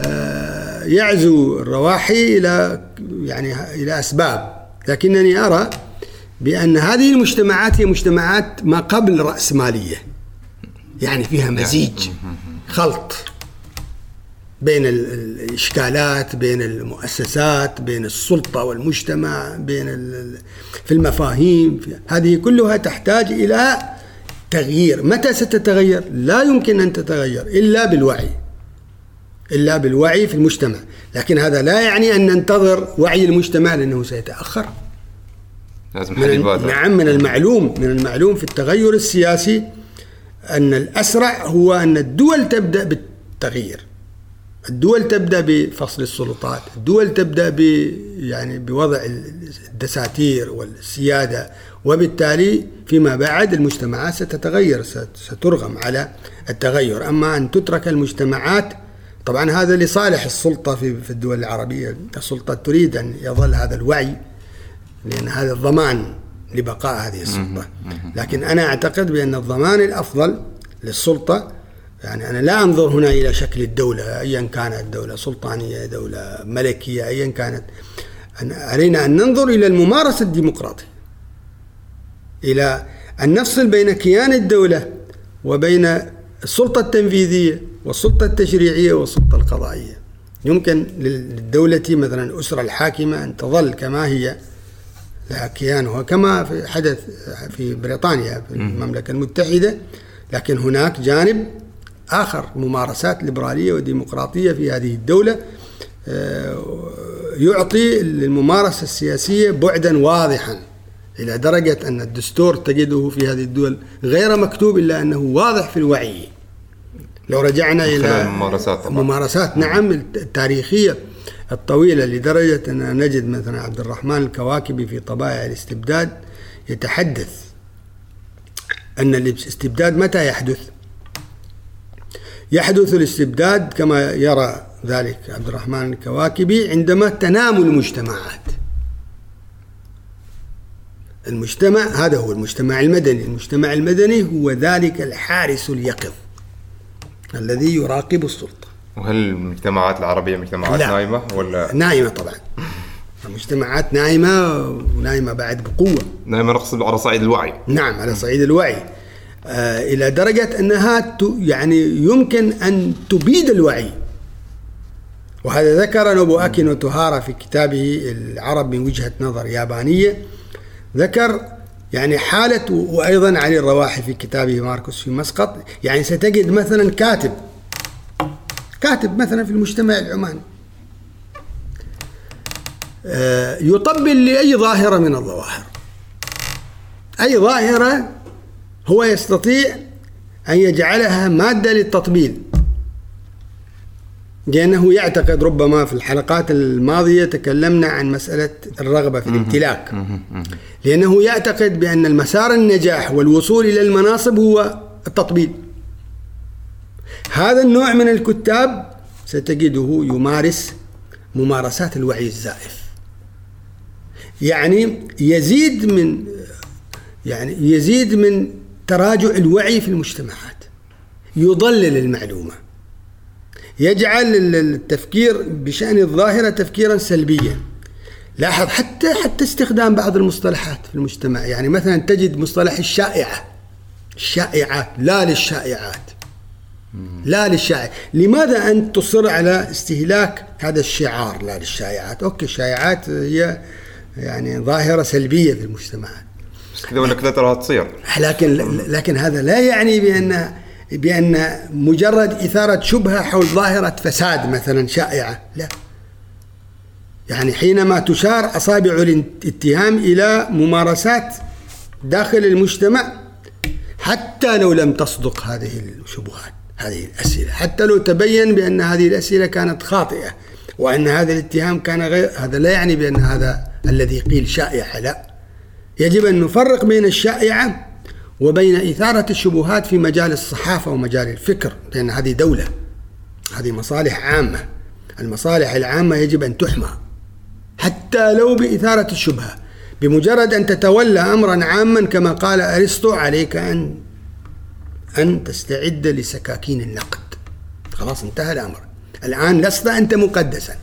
Speaker 1: آه يعزو الرواحي إلى يعني إلى أسباب. لكنني أرى بأن هذه المجتمعات هي مجتمعات ما قبل رأسمالية. يعني فيها مزيج خلط. بين الإشكالات بين المؤسسات بين السلطة والمجتمع بين في المفاهيم هذه كلها تحتاج إلى تغيير. متى ستتغير؟ لا يمكن أن تتغير إلا بالوعي إلا بالوعي في المجتمع. لكن هذا لا يعني أن ننتظر وعي المجتمع لأنه سيتأخر.
Speaker 2: لازم
Speaker 1: من نعم من المعلوم من المعلوم في التغير السياسي أن الأسرع هو أن الدول تبدأ بالتغيير. الدول تبدأ بفصل السلطات، الدول تبدأ ب يعني بوضع الدساتير والسيادة وبالتالي فيما بعد المجتمعات ستتغير سترغم على التغير، أما أن تترك المجتمعات طبعا هذا لصالح السلطة في في الدول العربية، السلطة تريد أن يظل هذا الوعي لأن هذا الضمان لبقاء هذه السلطة، لكن أنا أعتقد بأن الضمان الأفضل للسلطة يعني أنا لا أنظر هنا إلى شكل الدولة أيا كانت دولة سلطانية دولة ملكية أيا كانت. علينا أن ننظر إلى الممارسة الديمقراطية إلى أن نفصل بين كيان الدولة وبين السلطة التنفيذية والسلطة التشريعية والسلطة القضائية. يمكن للدولة مثلا الأسرة الحاكمة أن تظل كما هي لها كيانها كما حدث في بريطانيا في المملكة المتحدة لكن هناك جانب آخر ممارسات ليبرالية وديمقراطية في هذه الدولة آه، يعطي للممارسة السياسية بعدا واضحا إلى درجة أن الدستور تجده في هذه الدول غير مكتوب إلا أنه واضح في الوعي لو رجعنا إلى
Speaker 2: الممارسات طبعا.
Speaker 1: ممارسات نعم التاريخية الطويلة لدرجة أننا نجد مثلا عبد الرحمن الكواكبي في طبائع الاستبداد يتحدث أن الاستبداد متى يحدث؟ يحدث الاستبداد كما يرى ذلك عبد الرحمن الكواكبي عندما تنام المجتمعات. المجتمع هذا هو المجتمع المدني. المجتمع المدني هو ذلك الحارس اليقظ الذي يراقب السلطة.
Speaker 2: وهل المجتمعات العربية مجتمعات لا. نايمة ولا؟
Speaker 1: نايمة طبعا. المجتمعات نايمة ونايمة بعد بقوة.
Speaker 2: نايمة نقصد على صعيد الوعي.
Speaker 1: نعم على صعيد الوعي. آه، إلى درجة أنها يعني يمكن أن تبيد الوعي. وهذا ذكر نوبو أكينو توهارا في كتابه العرب من وجهة نظر يابانية. ذكر يعني حالة وأيضا علي الرواحي في كتابه ماركوس في مسقط. يعني ستجد مثلا كاتب كاتب مثلا في المجتمع العماني. آه، يطبل لأي ظاهرة من الظواهر. أي ظاهرة هو يستطيع أن يجعلها مادة للتطبيل. لأنه يعتقد ربما في الحلقات الماضية تكلمنا عن مسألة الرغبة في الامتلاك. لأنه يعتقد بأن المسار النجاح والوصول إلى المناصب هو التطبيل. هذا النوع من الكتاب ستجده يمارس ممارسات الوعي الزائف. يعني يزيد من يعني يزيد من تراجع الوعي في المجتمعات. يضلل المعلومة. يجعل التفكير بشأن الظاهرة تفكيرا سلبيا. لاحظ حتى حتى استخدام بعض المصطلحات في المجتمع. يعني مثلا تجد مصطلح الشائعة. الشائعات لا للشائعات. لا للشائع. لماذا أنت تصر على استهلاك هذا الشعار لا للشائعات؟ أوكي الشائعات هي يعني ظاهرة سلبية في المجتمعات.
Speaker 2: بس كذا ولا كذا تراها تصير.
Speaker 1: لكن لكن هذا لا يعني بأن بأن مجرد إثارة شبهة حول ظاهرة فساد مثلا شائعة لا. يعني حينما تشار أصابع الاتهام إلى ممارسات داخل المجتمع حتى لو لم تصدق هذه الشبهات هذه الأسئلة حتى لو تبين بأن هذه الأسئلة كانت خاطئة وأن هذا الاتهام كان غير هذا لا يعني بأن هذا الذي قيل شائعة لا. يجب أن نفرق بين الشائعة وبين إثارة الشبهات في مجال الصحافة ومجال الفكر لأن هذه دولة هذه مصالح عامة. المصالح العامة يجب أن تحمى. حتى لو بإثارة الشبهة بمجرد أن تتولى أمرا عاما كما قال أرسطو عليك أن أن تستعد لسكاكين النقد. خلاص انتهى الأمر. الآن لست أنت مقدسا.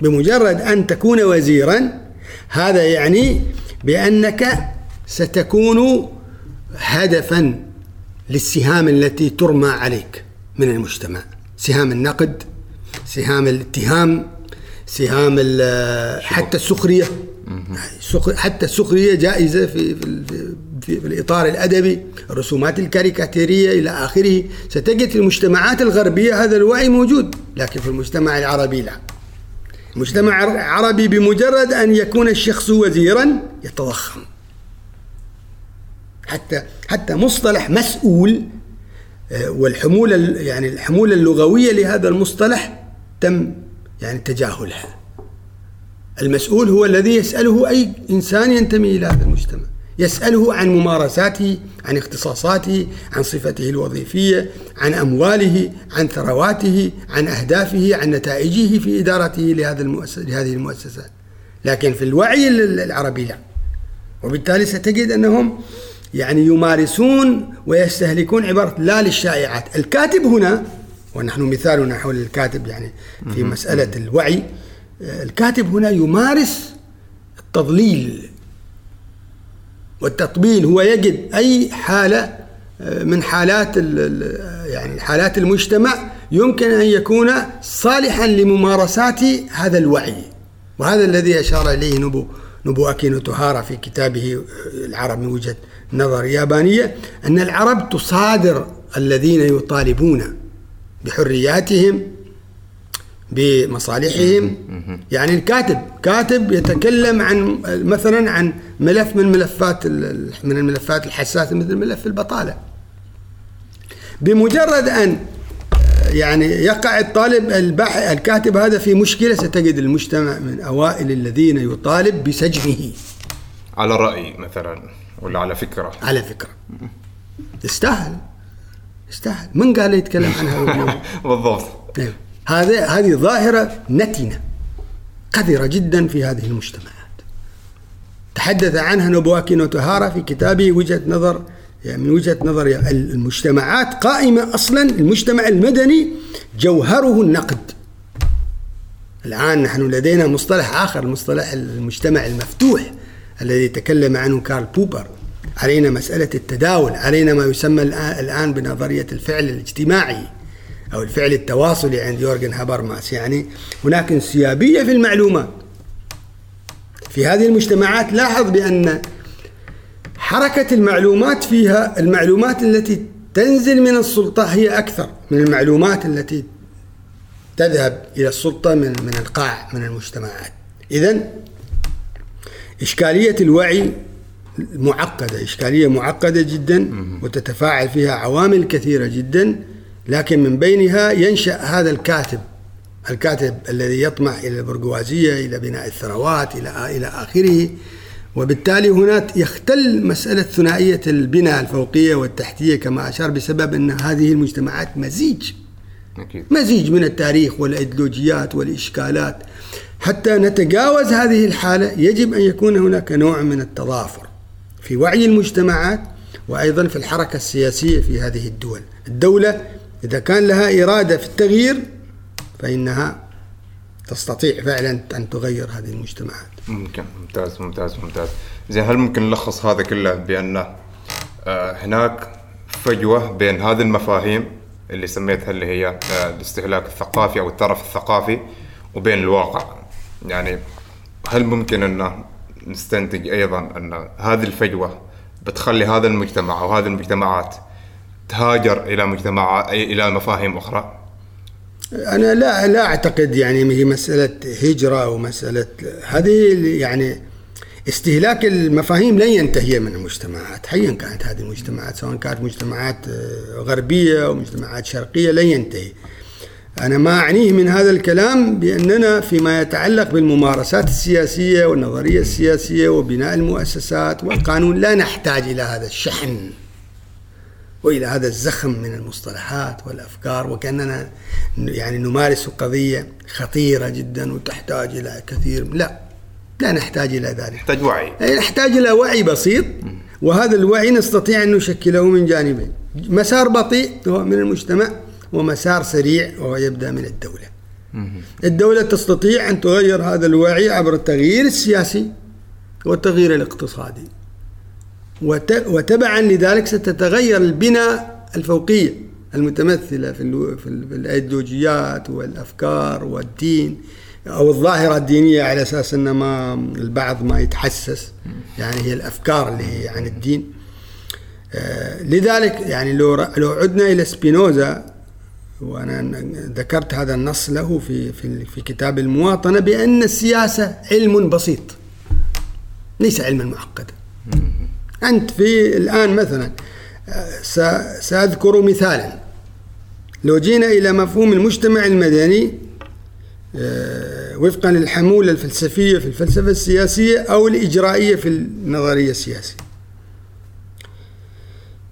Speaker 1: بمجرد أن تكون وزيرا هذا يعني بأنك ستكون هدفا للسهام التي ترمى عليك من المجتمع. سهام النقد سهام الاتهام سهام حتى السخرية. حتى السخرية جائزة في, في, في, في الإطار الأدبي الرسومات الكاريكاتيرية إلى آخره. ستجد في المجتمعات الغربية هذا الوعي موجود لكن في المجتمع العربي لا. المجتمع العربي بمجرد أن يكون الشخص وزيرا يتضخم. حتى حتى مصطلح مسؤول آه، والحمولة يعني الحمولة اللغوية لهذا المصطلح تم يعني تجاهلها. المسؤول هو الذي يسأله أي إنسان ينتمي إلى هذا المجتمع. يسأله عن ممارساته عن اختصاصاته عن صفته الوظيفية عن أمواله عن ثرواته عن أهدافه عن نتائجه في إدارته لهذا المؤسس لهذه المؤسسات. لكن في الوعي العربي لا. وبالتالي ستجد أنهم يعني يمارسون ويستهلكون عبارة لا للشائعات. الكاتب هنا ونحن مثالنا حول الكاتب يعني في مسألة الوعي الكاتب هنا يمارس التضليل. والتطبيل هو يجد أي حالة آه، من حالات يعني حالات المجتمع يمكن أن يكون صالحا لممارسات هذا الوعي. وهذا الذي أشار إليه نبو نبو أكينو توهارا في كتابه العرب من وجهة نظر يابانية أن العرب تصادر الذين يطالبون بحرياتهم بمصالحهم. يعني الكاتب كاتب يتكلم عن مثلا عن ملف من ملفات من الملفات الحساسة مثل ملف البطالة. بمجرد أن يعني يقع الطالب الباحث الكاتب هذا في مشكلة ستجد المجتمع من أوائل الذين يطالب بسجنه.
Speaker 2: على رأي مثلا ولا على فكرة؟
Speaker 1: على فكرة. يستاهل. يستاهل. من قال يتكلم عن هذا
Speaker 2: بالضبط.
Speaker 1: نعم. هذا هذه ظاهرة نتنة قذرة جدا في هذه المجتمعات. تحدث عنها نوبواكي نوتوهارا في كتابه وجهة نظر يعني من وجهة نظر المجتمعات قائمة أصلا المجتمع المدني جوهره النقد. الآن نحن لدينا مصطلح آخر مصطلح المجتمع المفتوح الذي تكلم عنه كارل بوبر. علينا مسألة التداول علينا ما يسمى الآن بنظرية الفعل الاجتماعي. أو الفعل التواصلي عند يورجن هابرماس. يعني هناك انسيابية في المعلومات. في هذه المجتمعات لاحظ بأن حركة المعلومات فيها المعلومات التي تنزل من السلطة هي أكثر من المعلومات التي تذهب إلى السلطة من من القاع من المجتمعات. إذا إشكالية الوعي معقدة إشكالية معقدة جدا وتتفاعل فيها عوامل كثيرة جدا. لكن من بينها ينشأ هذا الكاتب الكاتب الذي يطمح إلى البرجوازية إلى بناء الثروات إلى إلى آخره. وبالتالي هنا يختل مسألة ثنائية البناء الفوقية والتحتية كما أشار بسبب أن هذه المجتمعات مزيج. أكيد. مزيج من التاريخ والأيديولوجيات والإشكالات. حتى نتجاوز هذه الحالة يجب أن يكون هناك نوع من التضافر في وعي المجتمعات وأيضا في الحركة السياسية في هذه الدول. الدولة إذا كان لها إرادة في التغيير فإنها تستطيع فعلا أن تغير هذه المجتمعات.
Speaker 2: ممكن ممتاز ممتاز ممتاز. زين هل ممكن نلخص هذا كله بأن آه، هناك فجوة بين هذه المفاهيم اللي سميتها اللي هي آه، الاستهلاك الثقافي أو الترف الثقافي وبين الواقع؟ يعني هل ممكن أن نستنتج أيضا أن هذه الفجوة بتخلي هذا المجتمع أو هذه المجتمعات تهاجر إلى مجتمع إلى مفاهيم أخرى؟
Speaker 1: أنا لا لا أعتقد يعني هي مسألة هجرة أو مسألة هذه يعني استهلاك المفاهيم لن ينتهي من المجتمعات حيا كانت هذه المجتمعات سواء كانت مجتمعات آه، غربية أو مجتمعات شرقية لن ينتهي. أنا ما أعنيه من هذا الكلام بأننا فيما يتعلق بالممارسات السياسية والنظرية السياسية وبناء المؤسسات والقانون لا نحتاج إلى هذا الشحن. وإلى هذا الزخم من المصطلحات والأفكار وكأننا يعني نمارس قضية خطيرة جدا وتحتاج إلى كثير لا لا نحتاج إلى ذلك.
Speaker 2: نحتاج وعي.
Speaker 1: نحتاج إلى وعي بسيط وهذا الوعي نستطيع أن نشكله من جانبين. مسار بطيء هو من المجتمع ومسار سريع وهو يبدأ من الدولة. الدولة تستطيع أن تغير هذا الوعي عبر التغيير السياسي والتغيير الاقتصادي. وتبعا لذلك ستتغير البناء الفوقية المتمثلة في الأيديولوجيات والأفكار والدين أو الظاهرة الدينية على أساس إن ما البعض ما يتحسس. يعني هي الأفكار اللي هي عن الدين. آه، لذلك يعني لو لو عدنا إلى سبينوزا وأنا ذكرت هذا النص له في في في كتاب المواطنة بأن السياسة علم بسيط ليس علما معقدا. أنت في الآن مثلا سأذكر مثالا. لو جينا إلى مفهوم المجتمع المدني آه، وفقا للحمولة الفلسفية في الفلسفة السياسية أو الإجرائية في النظرية السياسية.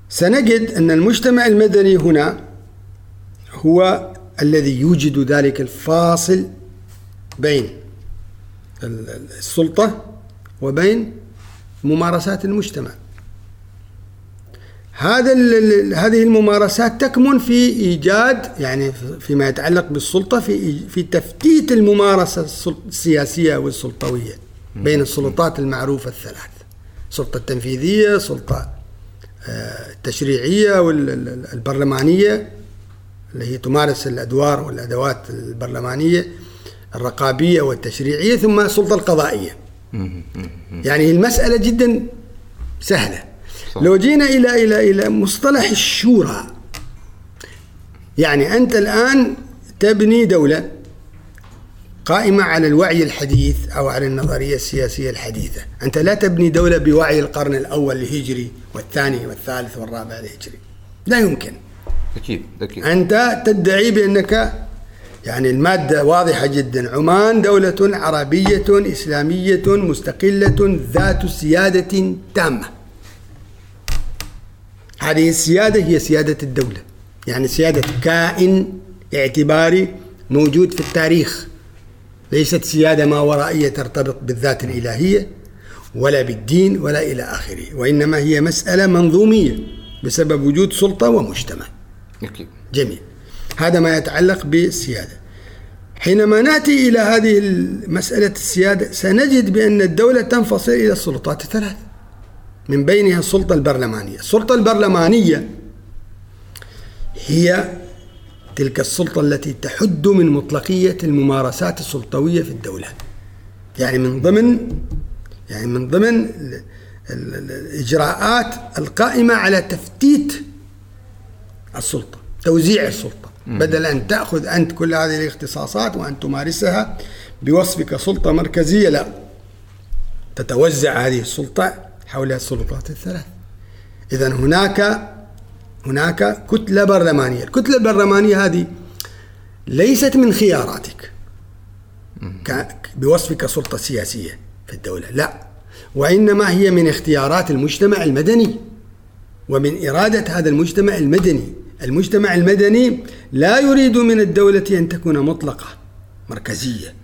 Speaker 1: سنجد أن المجتمع المدني هنا هو الذي يوجد ذلك الفاصل بين السلطة وبين ممارسات المجتمع. هذا هذه الممارسات تكمن في إيجاد يعني فيما يتعلق بالسلطة في في تفتيت الممارسة السياسية والسلطوية بين السلطات المعروفة الثلاث السلطة التنفيذية السلطة آه، التشريعية والبرلمانيه اللي هي تمارس الأدوار والأدوات البرلمانية الرقابية والتشريعية ثم السلطة القضائية. يعني المسألة جدا سهلة. صح. لو جينا إلى إلى إلى مصطلح الشورى يعني أنت الآن تبني دولة قائمة على الوعي الحديث أو على النظرية السياسية الحديثة. أنت لا تبني دولة بوعي القرن الأول الهجري والثاني والثالث والرابع الهجري لا يمكن.
Speaker 2: أكيد أكيد.
Speaker 1: أنت تدعي بأنك يعني المادة واضحة جدا. عمان دولة عربية إسلامية مستقلة ذات سيادة تامة. هذه السيادة هي سيادة الدولة يعني سيادة كائن اعتباري موجود في التاريخ. ليست سيادة ما ورائية ترتبط بالذات الإلهية ولا بالدين ولا إلى آخره وإنما هي مسألة منظومية بسبب وجود سلطة ومجتمع. جميل. هذا ما يتعلق بالسيادة. حينما نأتي إلى هذه مساله السيادة سنجد بأن الدولة تنفصل إلى السلطات الثلاث من بينها السلطة البرلمانية. السلطة البرلمانية هي تلك السلطة التي تحد من مطلقية الممارسات السلطوية في الدولة. يعني من ضمن يعني من ضمن الإجراءات القائمة على تفتيت السلطة توزيع السلطة. بدل أن تأخذ أنت كل هذه الاختصاصات وأن تمارسها بوصفك سلطة مركزية لا. تتوزع هذه السلطة حول السلطات الثلاث. إذا هناك هناك كتلة برلمانية. الكتلة البرلمانية هذه ليست من خياراتك. بوصفك سلطة سياسية في الدولة لا. وإنما هي من اختيارات المجتمع المدني. ومن إرادة هذا المجتمع المدني. المجتمع المدني لا يريد من الدولة أن تكون مطلقة مركزية.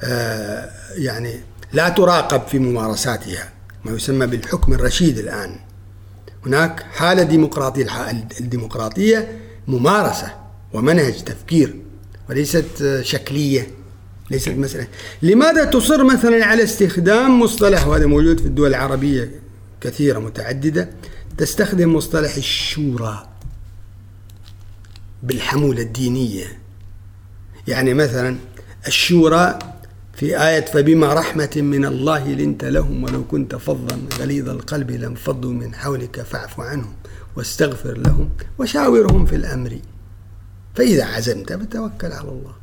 Speaker 1: آه يعني لا تراقب في ممارساتها ما يسمى بالحكم الرشيد الآن. هناك حالة ديمقراطية الديمقراطية ممارسة ومنهج تفكير وليست شكلية ليست مسألة. لماذا تصر مثلا على استخدام مصطلح وهذا موجود في الدول العربية كثيرة متعددة تستخدم مصطلح الشورى؟ بالحمولة الدينية. يعني مثلا الشورى في آية فبما رحمة من الله لنت لهم ولو كنت فظا غليظ القلب لانفضوا من حولك فاعف عنهم واستغفر لهم وشاورهم في الأمر. فإذا عزمت فتوكل على الله.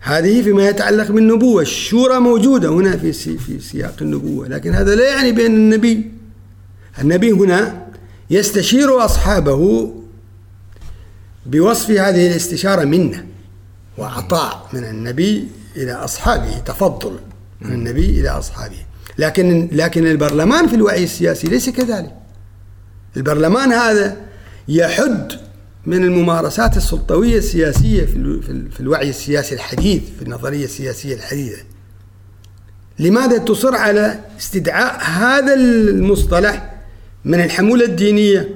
Speaker 1: هذه فيما يتعلق بالنبوة. الشورى موجودة هنا في في سياق النبوة لكن هذا لا يعني بأن النبي النبي هنا يستشير أصحابه بوصف هذه الاستشارة منه وعطاء من النبي إلى أصحابه تفضل من النبي إلى أصحابه. لكن لكن البرلمان في الوعي السياسي ليس كذلك. البرلمان هذا يحد من الممارسات السلطوية السياسية في الوعي السياسي الحديث في النظرية السياسية الحديثة. لماذا تصر على استدعاء هذا المصطلح من الحمولة الدينية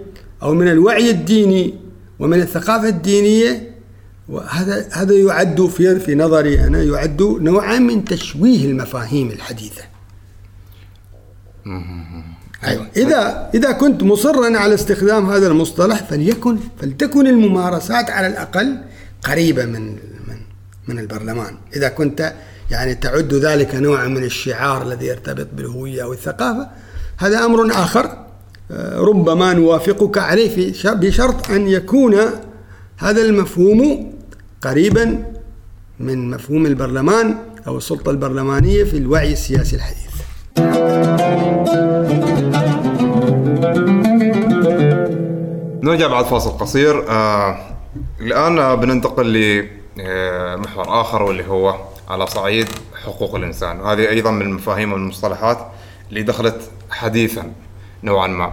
Speaker 1: أو من الوعي الديني ومن الثقافة الدينية وهذا هذا يعد في في نظري أنا يعد نوعا من تشويه المفاهيم الحديثة. أيوة. إذا إذا كنت مصرا على استخدام هذا المصطلح فليكن فلتكن الممارسات على الأقل قريبة من من من البرلمان. إذا كنت يعني تعد ذلك نوعا من الشعار الذي يرتبط بالهوية أو الثقافة هذا أمر آخر. آه، ربما نوافقك عليه في بشرط أن يكون هذا المفهوم قريبا من مفهوم البرلمان أو السلطة البرلمانية في الوعي السياسي الحديث.
Speaker 2: نرجع بعد فاصل قصير. آه الآن بننتقل لمحور آخر واللي هو على صعيد حقوق الإنسان. وهذه أيضا من المفاهيم والمصطلحات اللي دخلت حديثا. نوعا ما.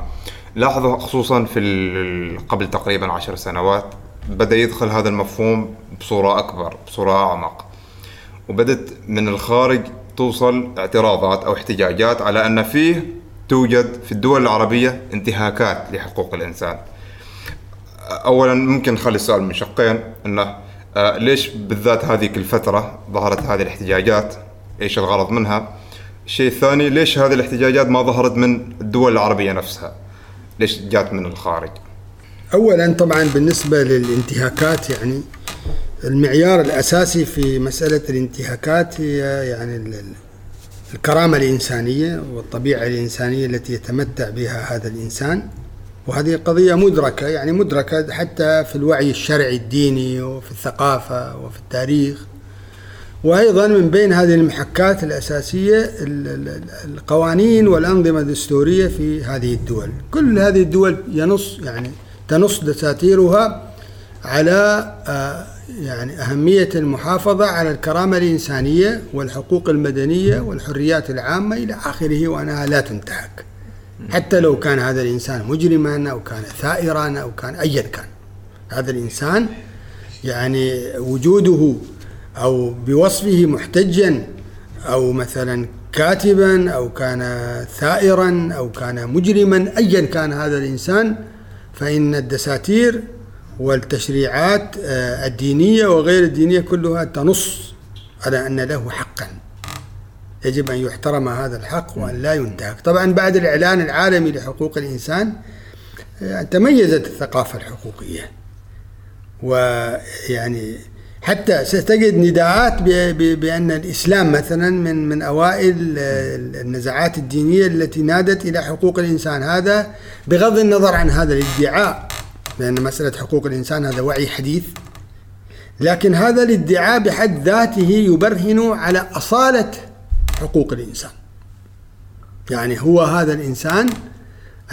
Speaker 2: لاحظوا خصوصا في قبل تقريبا عشر سنوات بدأ يدخل هذا المفهوم بصورة أكبر بصورة أعمق. وبدت من الخارج توصل اعتراضات أو احتجاجات على أن فيه توجد في الدول العربية انتهاكات لحقوق الإنسان. أولا ممكن نخلي السؤال من شقين أنه آه ليش بالذات هذه الفترة ظهرت هذه الاحتجاجات؟ إيش الغرض منها؟ الشيء الثاني ليش هذه الاحتجاجات ما ظهرت من الدول العربية نفسها. ليش جات من الخارج؟
Speaker 1: اولا طبعا بالنسبة للانتهاكات يعني المعيار الأساسي في مسألة الانتهاكات هي يعني الكرامة الإنسانية والطبيعة الإنسانية التي يتمتع بها هذا الإنسان. وهذه قضية مدركة يعني مدركة حتى في الوعي الشرعي الديني وفي الثقافة وفي التاريخ. وأيضا من بين هذه المحكات الأساسية القوانين والأنظمة الدستورية في هذه الدول. كل هذه الدول ينص يعني تنص دساتيرها على آه، يعني أهمية المحافظة على الكرامة الإنسانية والحقوق المدنية والحريات العامة إلى آخره وأنها لا تنتهك. حتى لو كان هذا الإنسان مجرما أو كان ثائرا أو كان أيا كان. هذا الإنسان يعني وجوده أو بوصفه محتجا أو مثلا كاتبا أو كان ثائرا أو كان مجرما أيا كان هذا الإنسان فإن الدساتير والتشريعات آه، الدينية وغير الدينية كلها تنص على أن له حقا. يجب أن يحترم هذا الحق وأن لا ينتهك. طبعا بعد الإعلان العالمي لحقوق الإنسان آه، تميزت الثقافة الحقوقية. ويعني حتى ستجد نداءات بأن الإسلام مثلا من من أوائل النزعات الدينية التي نادت إلى حقوق الإنسان. هذا بغض النظر عن هذا الادعاء لأن مسألة حقوق الإنسان هذا وعي حديث. لكن هذا الادعاء بحد ذاته يبرهن على أصالة حقوق الإنسان. يعني هو هذا الإنسان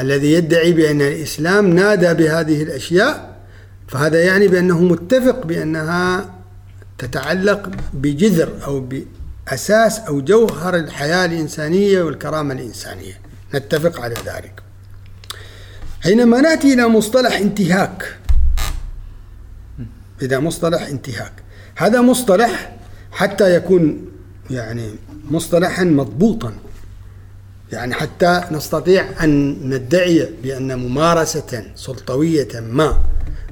Speaker 1: الذي يدعي بأن الإسلام نادى بهذه الأشياء فهذا يعني بأنه متفق بأنها تتعلق بجذر أو بأساس أو جوهر الحياة الإنسانية والكرامة الإنسانية. نتفق على ذلك. حينما نأتي إلى مصطلح انتهاك إذا مصطلح انتهاك هذا مصطلح حتى يكون يعني مصطلحا مضبوطا. يعني حتى نستطيع أن ندعي بأن ممارسة سلطوية ما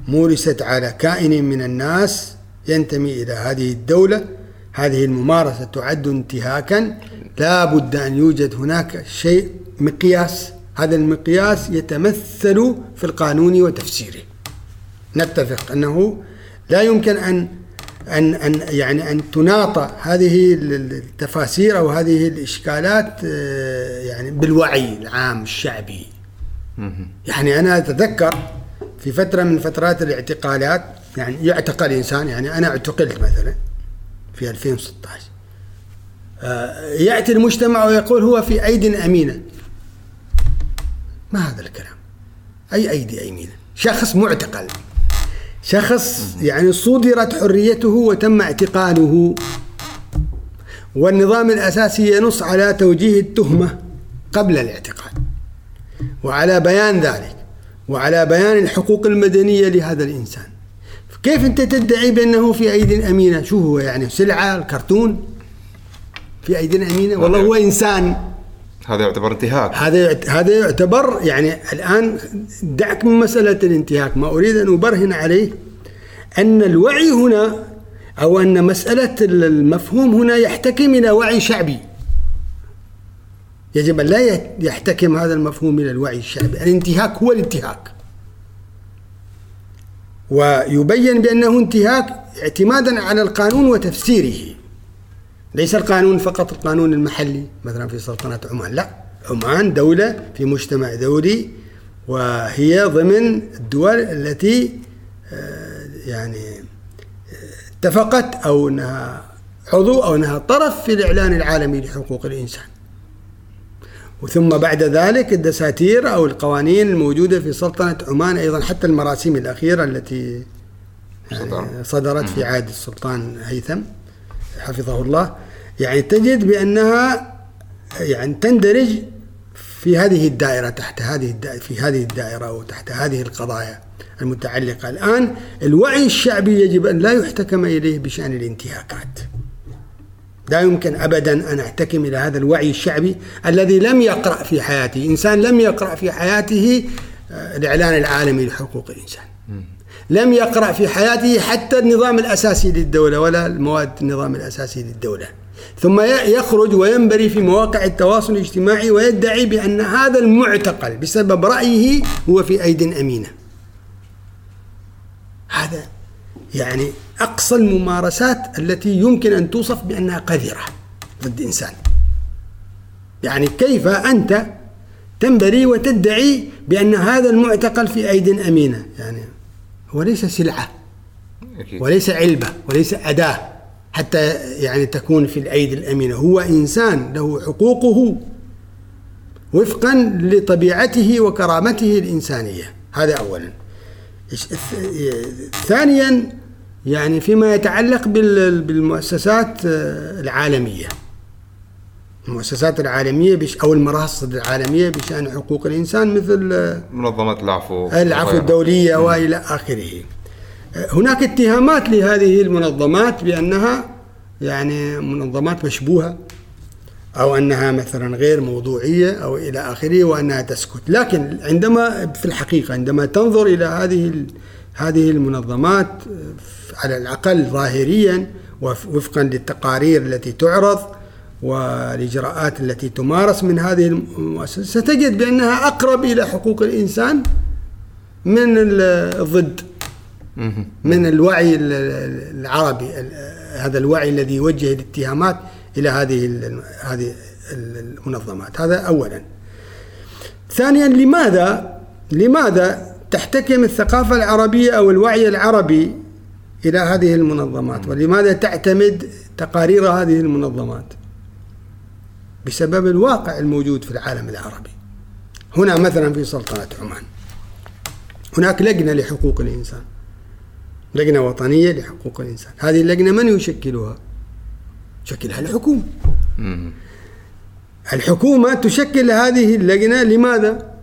Speaker 1: مورست على كائن من الناس ينتمي إلى هذه الدولة. هذه الممارسة تعد انتهاكا. لا بد أن يوجد هناك شيء مقياس. هذا المقياس يتمثل في القانون وتفسيره. نتفق أنه لا يمكن أن أن أن يعني أن تناط هذه التفاسير أو هذه الإشكالات آه، يعني بالوعي العام الشعبي. يعني أنا أتذكر في فترة من فترات الاعتقالات يعني يعتقل إنسان يعني أنا اعتقلت مثلا في 2016 آه، يأتي المجتمع ويقول هو في أيد أمينة. ما هذا الكلام؟ أي أيدي أمينة؟ شخص معتقل. شخص يعني صدرت حريته وتم اعتقاله. والنظام الأساسي ينص على توجيه التهمة قبل الاعتقال وعلى بيان ذلك وعلى بيان الحقوق المدنية لهذا الإنسان. كيف أنت تدعي بأنه في أيدي أمينة؟ شو هو يعني؟ سلعة الكرتون؟ في أيدي أمينة؟ والله هو إنسان.
Speaker 2: هذا يعتبر انتهاك.
Speaker 1: هذا هذا يعتبر يعني الآن دعك من مسألة الانتهاك. ما أريد أن أبرهن عليه أن الوعي هنا أو أن مسألة المفهوم هنا يحتكم إلى وعي شعبي. يجب أن لا يحتكم هذا المفهوم إلى الوعي الشعبي. الانتهاك هو الانتهاك. ويبين بأنه انتهاك اعتمادا على القانون وتفسيره. ليس القانون فقط القانون المحلي مثلا في سلطنة عمان. لا عمان دولة في مجتمع دولي وهي ضمن الدول التي آه، يعني اتفقت أو أنها عضو أو أنها طرف في الإعلان العالمي لحقوق الإنسان. وثم بعد ذلك الدساتير أو القوانين الموجودة في سلطنة عمان أيضا حتى المراسيم الأخيرة التي يعني صدرت في عهد السلطان هيثم حفظه الله. يعني تجد بأنها يعني تندرج في هذه الدائرة تحت هذه الدائرة في هذه الدائرة وتحت هذه القضايا المتعلقة. الآن الوعي الشعبي يجب أن لا يحتكم إليه بشأن الانتهاكات. لا يمكن أبدا أن أحتكم إلى هذا الوعي الشعبي الذي لم يقرأ في حياته. إنسان لم يقرأ في حياته آه، الإعلان العالمي لحقوق الإنسان. لم يقرأ في حياته حتى النظام الأساسي للدولة ولا المواد النظام الأساسي للدولة. ثم يخرج وينبري في مواقع التواصل الاجتماعي ويدعي بأن هذا المعتقل بسبب رأيه هو في أيد أمينة. هذا يعني أقصى الممارسات التي يمكن أن توصف بأنها قذرة ضد إنسان. يعني كيف أنت تنبري وتدعي بأن هذا المعتقل في أيد أمينة؟ يعني هو ليس سلعة وليس علبة وليس أداة حتى يعني تكون في الأيدي الأمينة. هو إنسان له حقوقه وفقا لطبيعته وكرامته الإنسانية. هذا أولا. ثانيا يعني فيما يتعلق بالمؤسسات العالمية. المؤسسات العالمية أو المراصد العالمية بشأن حقوق الإنسان مثل
Speaker 2: منظمة العفو.
Speaker 1: العفو الدولية وإلى آخره. هناك اتهامات لهذه المنظمات بأنها يعني منظمات مشبوهة أو أنها مثلا غير موضوعية أو إلى آخره وأنها تسكت. لكن عندما في الحقيقة عندما تنظر إلى هذه هذه المنظمات على الأقل ظاهريا وفقا للتقارير التي تعرض والإجراءات التي تمارس من هذه المؤسسة ستجد بأنها أقرب إلى حقوق الإنسان من الضد من الوعي العربي هذا الوعي الذي يوجه الاتهامات إلى هذه هذه المنظمات. هذا اولا. ثانيا لماذا لماذا تحتكم الثقافة العربية أو الوعي العربي إلى هذه المنظمات. ولماذا تعتمد تقارير هذه المنظمات؟ بسبب الواقع الموجود في العالم العربي. هنا مثلا في سلطنة عمان. هناك لجنة لحقوق الإنسان. لجنة وطنية لحقوق الإنسان. هذه اللجنة من يشكلها؟ تشكلها الحكومة. الحكومة تشكل هذه اللجنة لماذا؟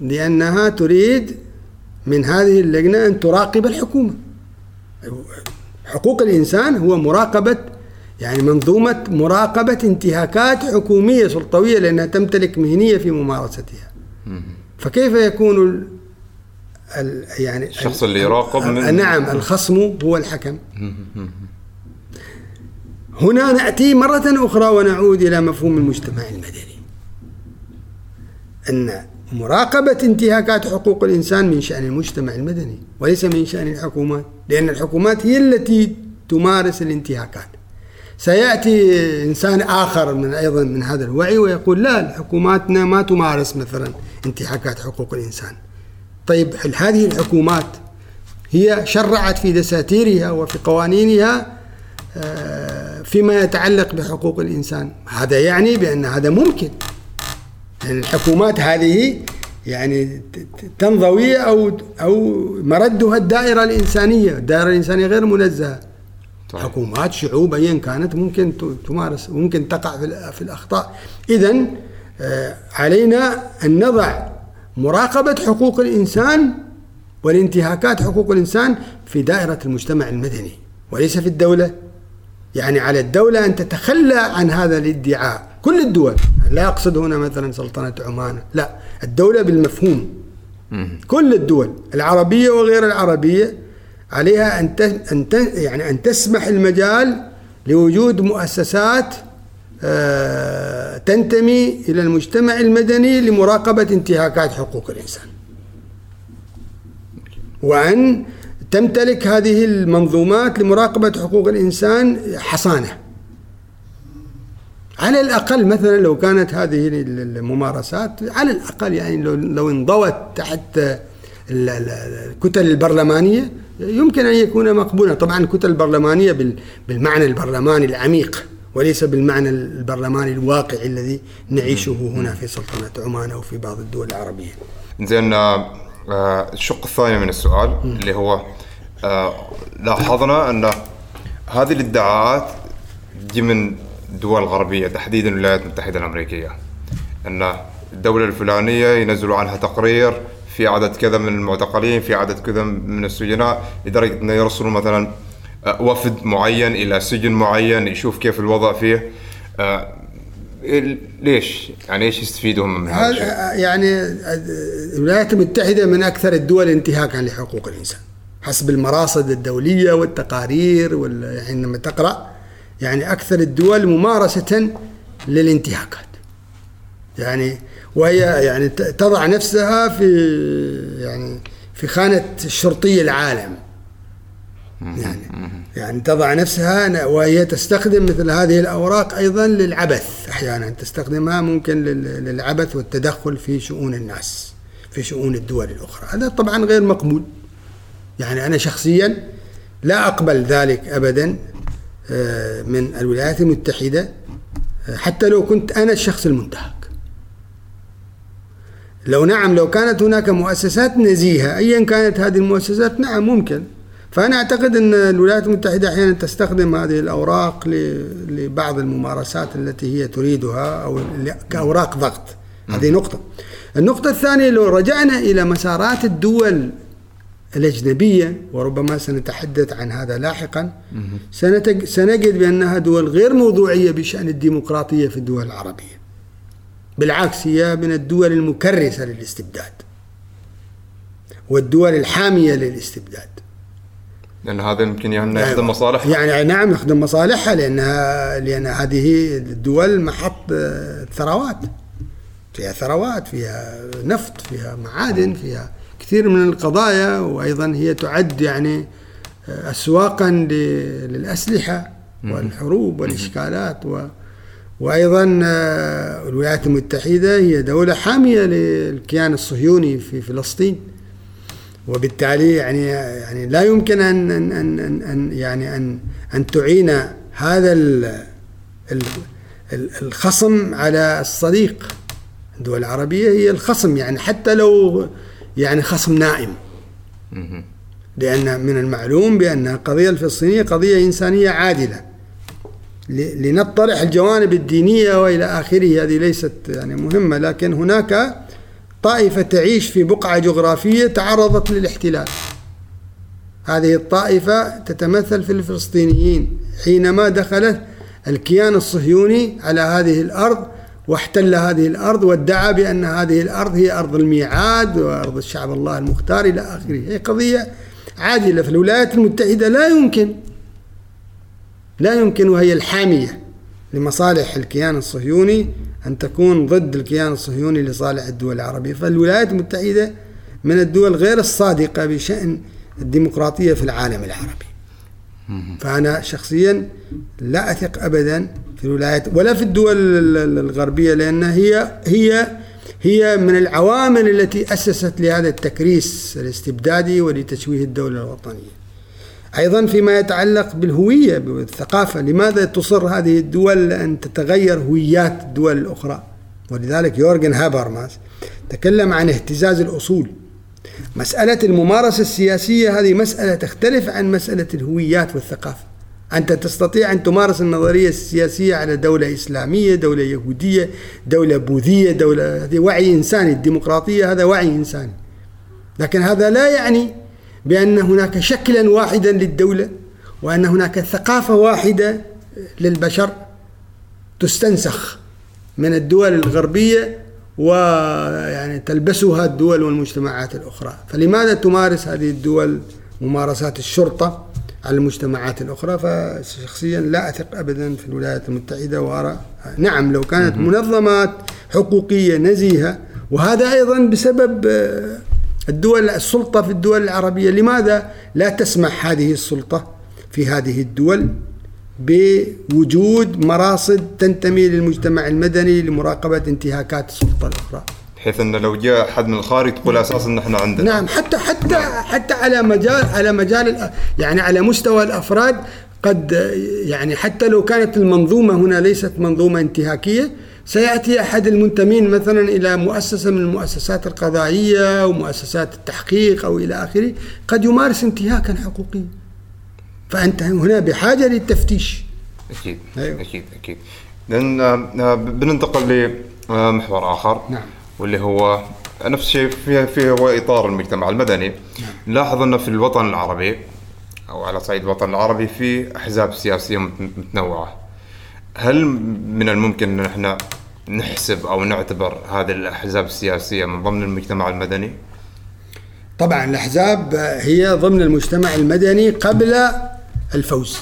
Speaker 1: لأنها تريد من هذه اللجنة أن تراقب الحكومة. حقوق الإنسان هو مراقبة يعني منظومة مراقبة انتهاكات حكومية سلطوية لأنها تمتلك مهنية في ممارستها. فكيف يكون ال ال يعني
Speaker 2: الشخص اللي يراقب
Speaker 1: من نعم الخصم هو الحكم. هنا نأتي مرة أخرى ونعود إلى مفهوم المجتمع المدني. أن مراقبة انتهاكات حقوق الإنسان من شأن المجتمع المدني وليس من شأن الحكومات لأن الحكومات هي التي تمارس الانتهاكات. سيأتي إنسان آخر من أيضا من هذا الوعي ويقول لا حكوماتنا ما تمارس مثلا انتهاكات حقوق الإنسان. طيب هذه الحكومات هي شرعت في دساتيرها وفي قوانينها آه، فيما يتعلق بحقوق الإنسان؟ هذا يعني بأن هذا ممكن. يعني الحكومات هذه يعني تنضوي أو أو مردها الدائرة الإنسانية. الدائرة الإنسانية غير منزهة. طيب. حكومات شعوب أيا كانت ممكن تمارس ممكن تقع في الأخطاء. إذا آه، علينا أن نضع مراقبة حقوق الإنسان والانتهاكات حقوق الإنسان في دائرة المجتمع المدني وليس في الدولة. يعني على الدولة أن تتخلى عن هذا الادعاء. كل الدول لا أقصد هنا مثلا سلطنة عمان لا الدولة بالمفهوم. كل الدول العربية وغير العربية عليها أن أن يعني أن تسمح المجال لوجود مؤسسات آه، تنتمي إلى المجتمع المدني لمراقبة انتهاكات حقوق الإنسان. وأن تمتلك هذه المنظومات لمراقبة حقوق الإنسان حصانة. على الأقل مثلا لو كانت هذه الممارسات على الأقل يعني لو, لو انضوت تحت الكتل البرلمانية يمكن أن يكون مقبولا طبعا الكتل البرلمانية بالمعنى البرلماني العميق وليس بالمعنى البرلماني الواقعي الذي نعيشه هنا في سلطنة عمان أو في بعض الدول العربية.
Speaker 2: زين آه، الشق الثاني من السؤال اللي هو آه، لاحظنا أن هذه الادعاءات تجي من دول غربية تحديدا الولايات المتحدة الأمريكية أن الدولة الفلانية ينزلوا عنها تقرير في عدد كذا من المعتقلين في عدد كذا من السجناء لدرجة أنه يرسلوا مثلا آه، وفد معين إلى سجن معين يشوف كيف الوضع فيه آه، ليش؟ يعني إيش يستفيدوا من هذا الشيء؟
Speaker 1: يعني الولايات المتحدة من أكثر الدول انتهاكا لحقوق الإنسان حسب المراصد الدولية والتقارير وال... يعني لما تقرأ يعني أكثر الدول ممارسة للانتهاكات. يعني وهي يعني تضع نفسها في يعني في خانة الشرطي العالم. يعني يعني تضع نفسها وهي تستخدم مثل هذه الأوراق أيضا للعبث. أحيانا تستخدمها ممكن للعبث والتدخل في شؤون الناس في شؤون الدول الأخرى. هذا طبعا غير مقبول. يعني أنا شخصيا لا أقبل ذلك أبدا. من الولايات المتحدة آه، حتى لو كنت أنا الشخص المنتهك لو نعم لو كانت هناك مؤسسات نزيهة أيا كانت هذه المؤسسات نعم ممكن. فأنا أعتقد أن الولايات المتحدة أحيانا تستخدم هذه الأوراق لبعض الممارسات التي هي تريدها أو كأوراق ضغط. هذه نقطة. النقطة الثانية لو رجعنا إلى مسارات الدول الأجنبية وربما سنتحدث عن هذا لاحقا. سنجد بأنها دول غير موضوعية بشأن الديمقراطية في الدول العربية. بالعكس هي من الدول المكرسة للاستبداد والدول الحامية للاستبداد.
Speaker 2: لأن هذا يمكن يعني يخدم مصالحها.
Speaker 1: يعني نعم يخدم مصالحها لأنها لأن هذه الدول محط ثروات. فيها ثروات فيها نفط فيها معادن فيها كثير من القضايا وأيضا هي تعد يعني أسواقا للأسلحة والحروب والإشكالات و وأيضا آه، الولايات المتحدة هي دولة حامية للكيان الصهيوني في فلسطين. وبالتالي يعني يعني لا يمكن أن أن أن, أن يعني أن أن تعين هذا الخصم على الصديق. الدول العربية هي الخصم يعني حتى لو يعني خصم نائم. لأن من المعلوم بأن القضية الفلسطينية قضية إنسانية عادلة. لنطرح الجوانب الدينية وإلى آخره. هذه ليست يعني مهمة لكن هناك طائفة تعيش في بقعة جغرافية تعرضت للاحتلال. هذه الطائفة تتمثل في الفلسطينيين حينما دخلت الكيان الصهيوني على هذه الأرض واحتل هذه الأرض وادعى بأن هذه الأرض هي أرض الميعاد وأرض الشعب الله المختار إلى آخره. هي قضية عاجلة. في الولايات المتحدة لا يمكن لا يمكن وهي الحامية لمصالح الكيان الصهيوني أن تكون ضد الكيان الصهيوني لصالح الدول العربية. فالولايات المتحدة من الدول غير الصادقة بشأن الديمقراطية في العالم العربي. فأنا شخصيا لا أثق أبدا في الولايات ولا في الدول الغربية لأن هي هي هي من العوامل التي أسست لهذا التكريس الاستبدادي ولتشويه الدولة الوطنية. أيضا فيما يتعلق بالهوية بالثقافة لماذا تصر هذه الدول أن تتغير هويات الدول الأخرى؟ ولذلك يورجن هابرماس تكلم عن اهتزاز الأصول. مسألة الممارسة السياسية هذه مسألة تختلف عن مسألة الهويات والثقافة. أنت تستطيع أن تمارس النظرية السياسية على دولة إسلامية دولة يهودية دولة بوذية دولة هذه وعي إنساني الديمقراطية هذا وعي إنساني. لكن هذا لا يعني بأن هناك شكلا واحدا للدولة وأن هناك ثقافة واحدة للبشر تستنسخ من الدول الغربية ويعني تلبسها الدول والمجتمعات الأخرى. فلماذا تمارس هذه الدول ممارسات الشرطة على المجتمعات الأخرى؟ فشخصيا لا أثق أبدا في الولايات المتحدة وأرى نعم لو كانت منظمات حقوقية نزيهة وهذا أيضا بسبب الدول السلطة في الدول العربية. لماذا لا تسمح هذه السلطة في هذه الدول؟ بوجود مراصد تنتمي للمجتمع المدني لمراقبة انتهاكات السلطة الأخرى.
Speaker 2: بحيث انه لو جاء حد من الخارج تقول أساسا إن إحنا عندنا.
Speaker 1: نعم حتى حتى حتى على مجال على مجال يعني على مستوى الأفراد قد يعني حتى لو كانت المنظومة هنا ليست منظومة انتهاكية سيأتي أحد المنتمين مثلا إلى مؤسسة من المؤسسات القضائية ومؤسسات التحقيق أو إلى آخره قد يمارس انتهاكا حقوقيا. فأنت هنا بحاجة للتفتيش
Speaker 2: أكيد أيوه. أكيد أكيد لأن آه، بننتقل لمحور آخر
Speaker 1: نعم
Speaker 2: واللي هو نفس الشيء في في هو إطار المجتمع المدني نعم. نلاحظ انه في الوطن العربي أو على صعيد الوطن العربي في أحزاب سياسية متنوعة هل من الممكن أن إحنا نحسب أو نعتبر هذه الأحزاب السياسية من ضمن المجتمع المدني؟
Speaker 1: طبعا الأحزاب هي ضمن المجتمع المدني قبل الفوز.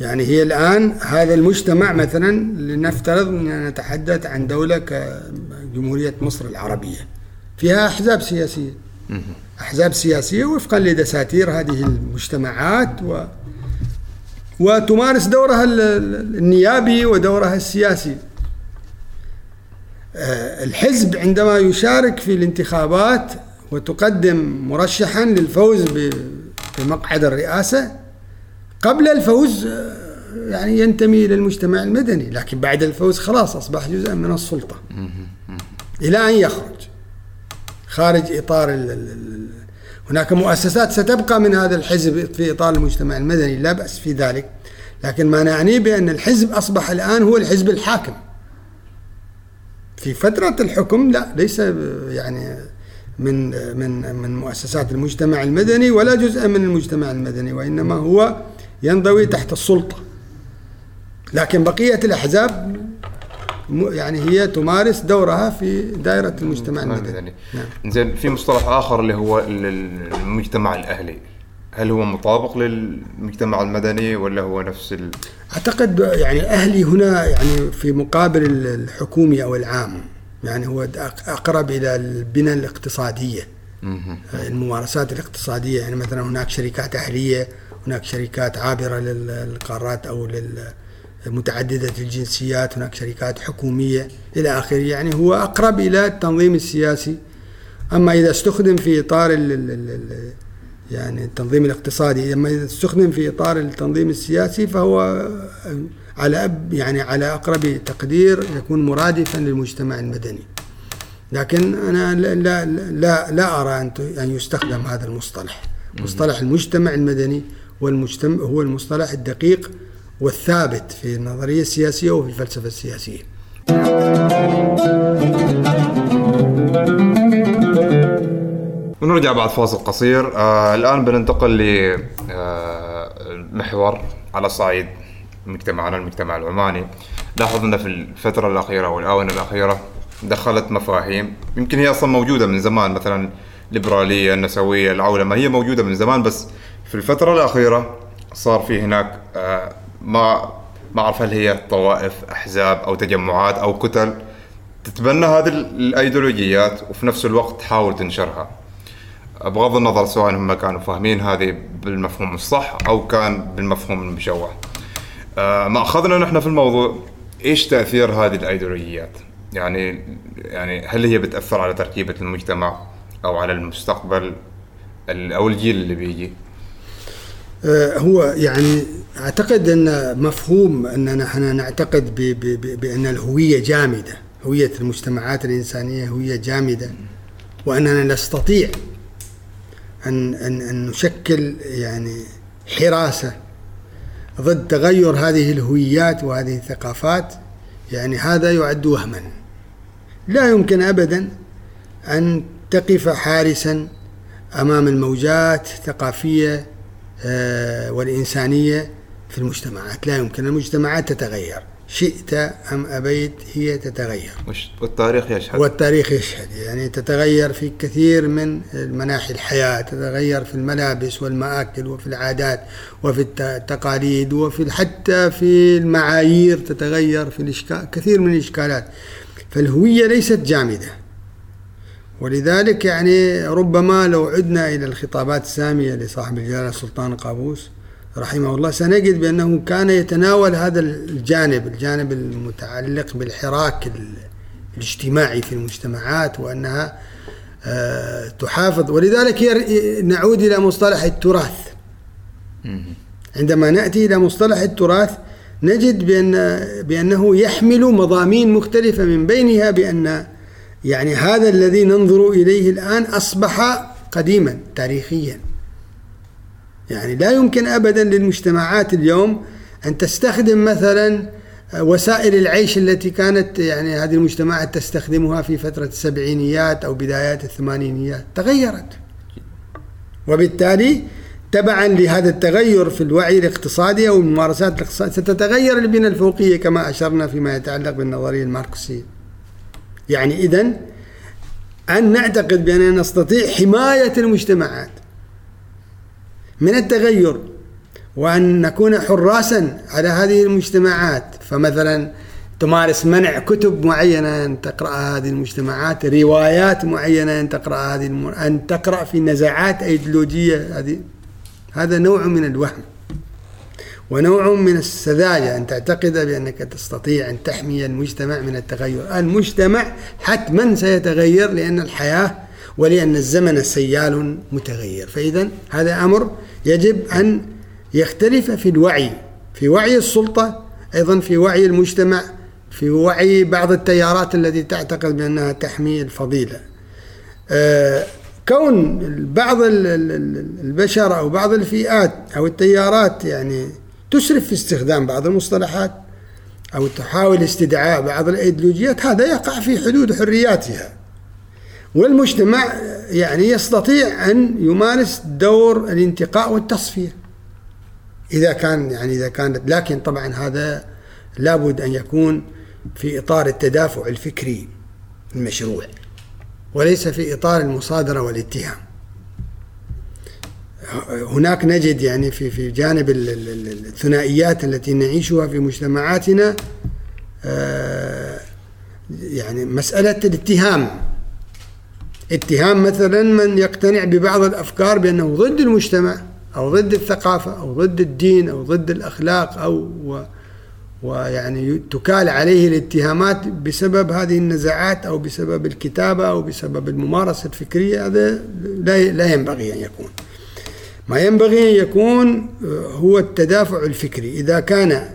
Speaker 1: يعني هي الآن هذا المجتمع مثلا لنفترض ان نتحدث عن دولة كجمهورية مصر العربية فيها أحزاب سياسية. أحزاب سياسية وفقا لدساتير هذه المجتمعات و وتمارس دورها النيابي ودورها السياسي آه، الحزب عندما يشارك في الانتخابات وتقدم مرشحا للفوز بمقعد الرئاسة قبل الفوز آه، يعني ينتمي إلى المجتمع المدني لكن بعد الفوز خلاص أصبح جزءا من السلطة. إلى أن يخرج. خارج إطار هناك مؤسسات ستبقى من هذا الحزب في إطار المجتمع المدني لا بأس في ذلك. لكن ما نعنيه بأن الحزب أصبح الآن هو الحزب الحاكم. في فترة الحكم لا ليس يعني من من من مؤسسات المجتمع المدني ولا جزء من المجتمع المدني وإنما هو ينضوي تحت السلطة. لكن بقية الأحزاب يعني هي تمارس دورها في دائرة المجتمع المدني
Speaker 2: نعم. زين في مصطلح آخر اللي هو المجتمع الأهلي. هل هو مطابق للمجتمع المدني ولا هو نفس ال...
Speaker 1: أعتقد يعني أهلي هنا يعني في مقابل الحكومي أو العام. يعني هو أقرب إلى البنى الاقتصادية. الممارسات الاقتصادية. يعني مثلا هناك شركات أهلية هناك شركات عابرة للقارات أو متعدده الجنسيات هناك شركات حكومية إلى آخره يعني هو أقرب إلى التنظيم السياسي أما إذا استخدم في إطار يعني التنظيم الاقتصادي لما استخدم في إطار التنظيم السياسي فهو على أب يعني على أقرب تقدير يكون مرادفا للمجتمع المدني. لكن أنا لا لا لا أرى أن أن يستخدم هذا المصطلح. مصطلح المجتمع المدني والمجتمع هو المصطلح الدقيق والثابت في النظرية السياسية وفي الفلسفة السياسية.
Speaker 2: ونرجع بعد فاصل قصير. آه الآن بننتقل لمحور آه على صعيد مجتمعنا المجتمع العماني. لاحظ في الفترة الأخيرة والاونه الأخيرة دخلت مفاهيم يمكن هي أصلا موجودة من زمان مثلا الليبراليه النسوية العولمة. هي موجودة من زمان بس في الفترة الأخيرة صار في هناك آه، ما ما أعرف هل هي طوائف أحزاب أو تجمعات أو كتل تتبنى هذه الأيديولوجيات وفي نفس الوقت تحاول تنشرها. بغض النظر سواء هم كانوا فاهمين هذه بالمفهوم الصح أو كان بالمفهوم المشوه. آه، ما أخذنا نحن في الموضوع إيش تأثير هذه الأيديولوجيات؟ يعني يعني هل هي بتأثر على تركيبة المجتمع أو على المستقبل ال- أو الجيل اللي بيجي؟
Speaker 1: هو يعني أعتقد أن مفهوم اننا نحن نعتقد ب ب ب بأن الهوية جامدة، هوية المجتمعات الإنسانية هوية جامدة وأننا نستطيع ان ان أن نشكل يعني حراسة ضد تغير هذه الهويات وهذه الثقافات يعني هذا يعد وهما. لا يمكن ابدا أن تقف حارسا أمام الموجات الثقافية آه، والإنسانية في المجتمعات لا يمكن المجتمعات تتغير. شئت أم أبيت هي تتغير.
Speaker 2: والتاريخ يشهد.
Speaker 1: والتاريخ يشهد. يعني تتغير في كثير من مناحي الحياة تتغير في الملابس والمآكل وفي العادات وفي الت- التقاليد وفي حتى في المعايير تتغير في الإشكال كثير من الإشكالات. فالهوية ليست جامدة. ولذلك يعني ربما لو عدنا إلى الخطابات السامية لصاحب الجلالة السلطان قابوس رحمه الله سنجد بأنه كان يتناول هذا الجانب الجانب المتعلق بالحراك ال- الاجتماعي في المجتمعات وأنها آه، تحافظ. ولذلك نعود إلى مصطلح التراث. عندما نأتي إلى مصطلح التراث نجد بأن بأنه يحمل مضامين مختلفة من بينها بأن يعني هذا الذي ننظر إليه الآن أصبح قديما تاريخيا. يعني لا يمكن أبدا للمجتمعات اليوم أن تستخدم مثلا وسائل العيش التي كانت يعني هذه المجتمعات تستخدمها في فترة السبعينيات أو بدايات الثمانينيات. تغيرت. وبالتالي تبعا لهذا التغير في الوعي الاقتصادي أو الممارسات الاقتصادية ستتغير البنى الفوقية كما أشرنا فيما يتعلق بالنظرية الماركسية. يعني اذا أن نعتقد بأننا نستطيع حماية المجتمعات من التغير وأن نكون حراسا على هذه المجتمعات فمثلا تمارس منع كتب معينة أن تقراها هذه المجتمعات، روايات معينة أن تقراها هذه الم... أن تقرأ في نزاعات أيديولوجية هذه هذا نوع من الوهم. ونوع من السذاجة أن تعتقد بأنك تستطيع أن تحمي المجتمع من التغير. المجتمع حتما سيتغير لأن الحياة ولأن الزمن سيال متغير. فإذا هذا أمر يجب أن يختلف في الوعي في وعي السلطة أيضا في وعي المجتمع في وعي بعض التيارات التي تعتقد بأنها تحمي الفضيلة. آه، كون بعض ال- ال- ال- البشر أو بعض الفئات أو التيارات يعني تسرف في استخدام بعض المصطلحات أو تحاول استدعاء بعض الإيديولوجيات هذا يقع في حدود حرياتها والمجتمع يعني يستطيع أن يمارس دور الانتقاء والتصفية إذا كان يعني إذا كانت لكن طبعا هذا لابد أن يكون في إطار التدافع الفكري المشروع وليس في إطار المصادرة والاتهام. هناك نجد يعني في في جانب ال- ال- ال- الثنائيات التي نعيشها في مجتمعاتنا آه، يعني مسألة الاتهام. اتهام مثلا من يقتنع ببعض الأفكار بأنه ضد المجتمع أو ضد الثقافة أو ضد الدين أو ضد الأخلاق أو و ويعني تكال عليه الاتهامات بسبب هذه النزاعات أو بسبب الكتابة أو بسبب الممارسة الفكرية هذا لا ينبغي أن يكون. ما ينبغي أن يكون هو التدافع الفكري. إذا كان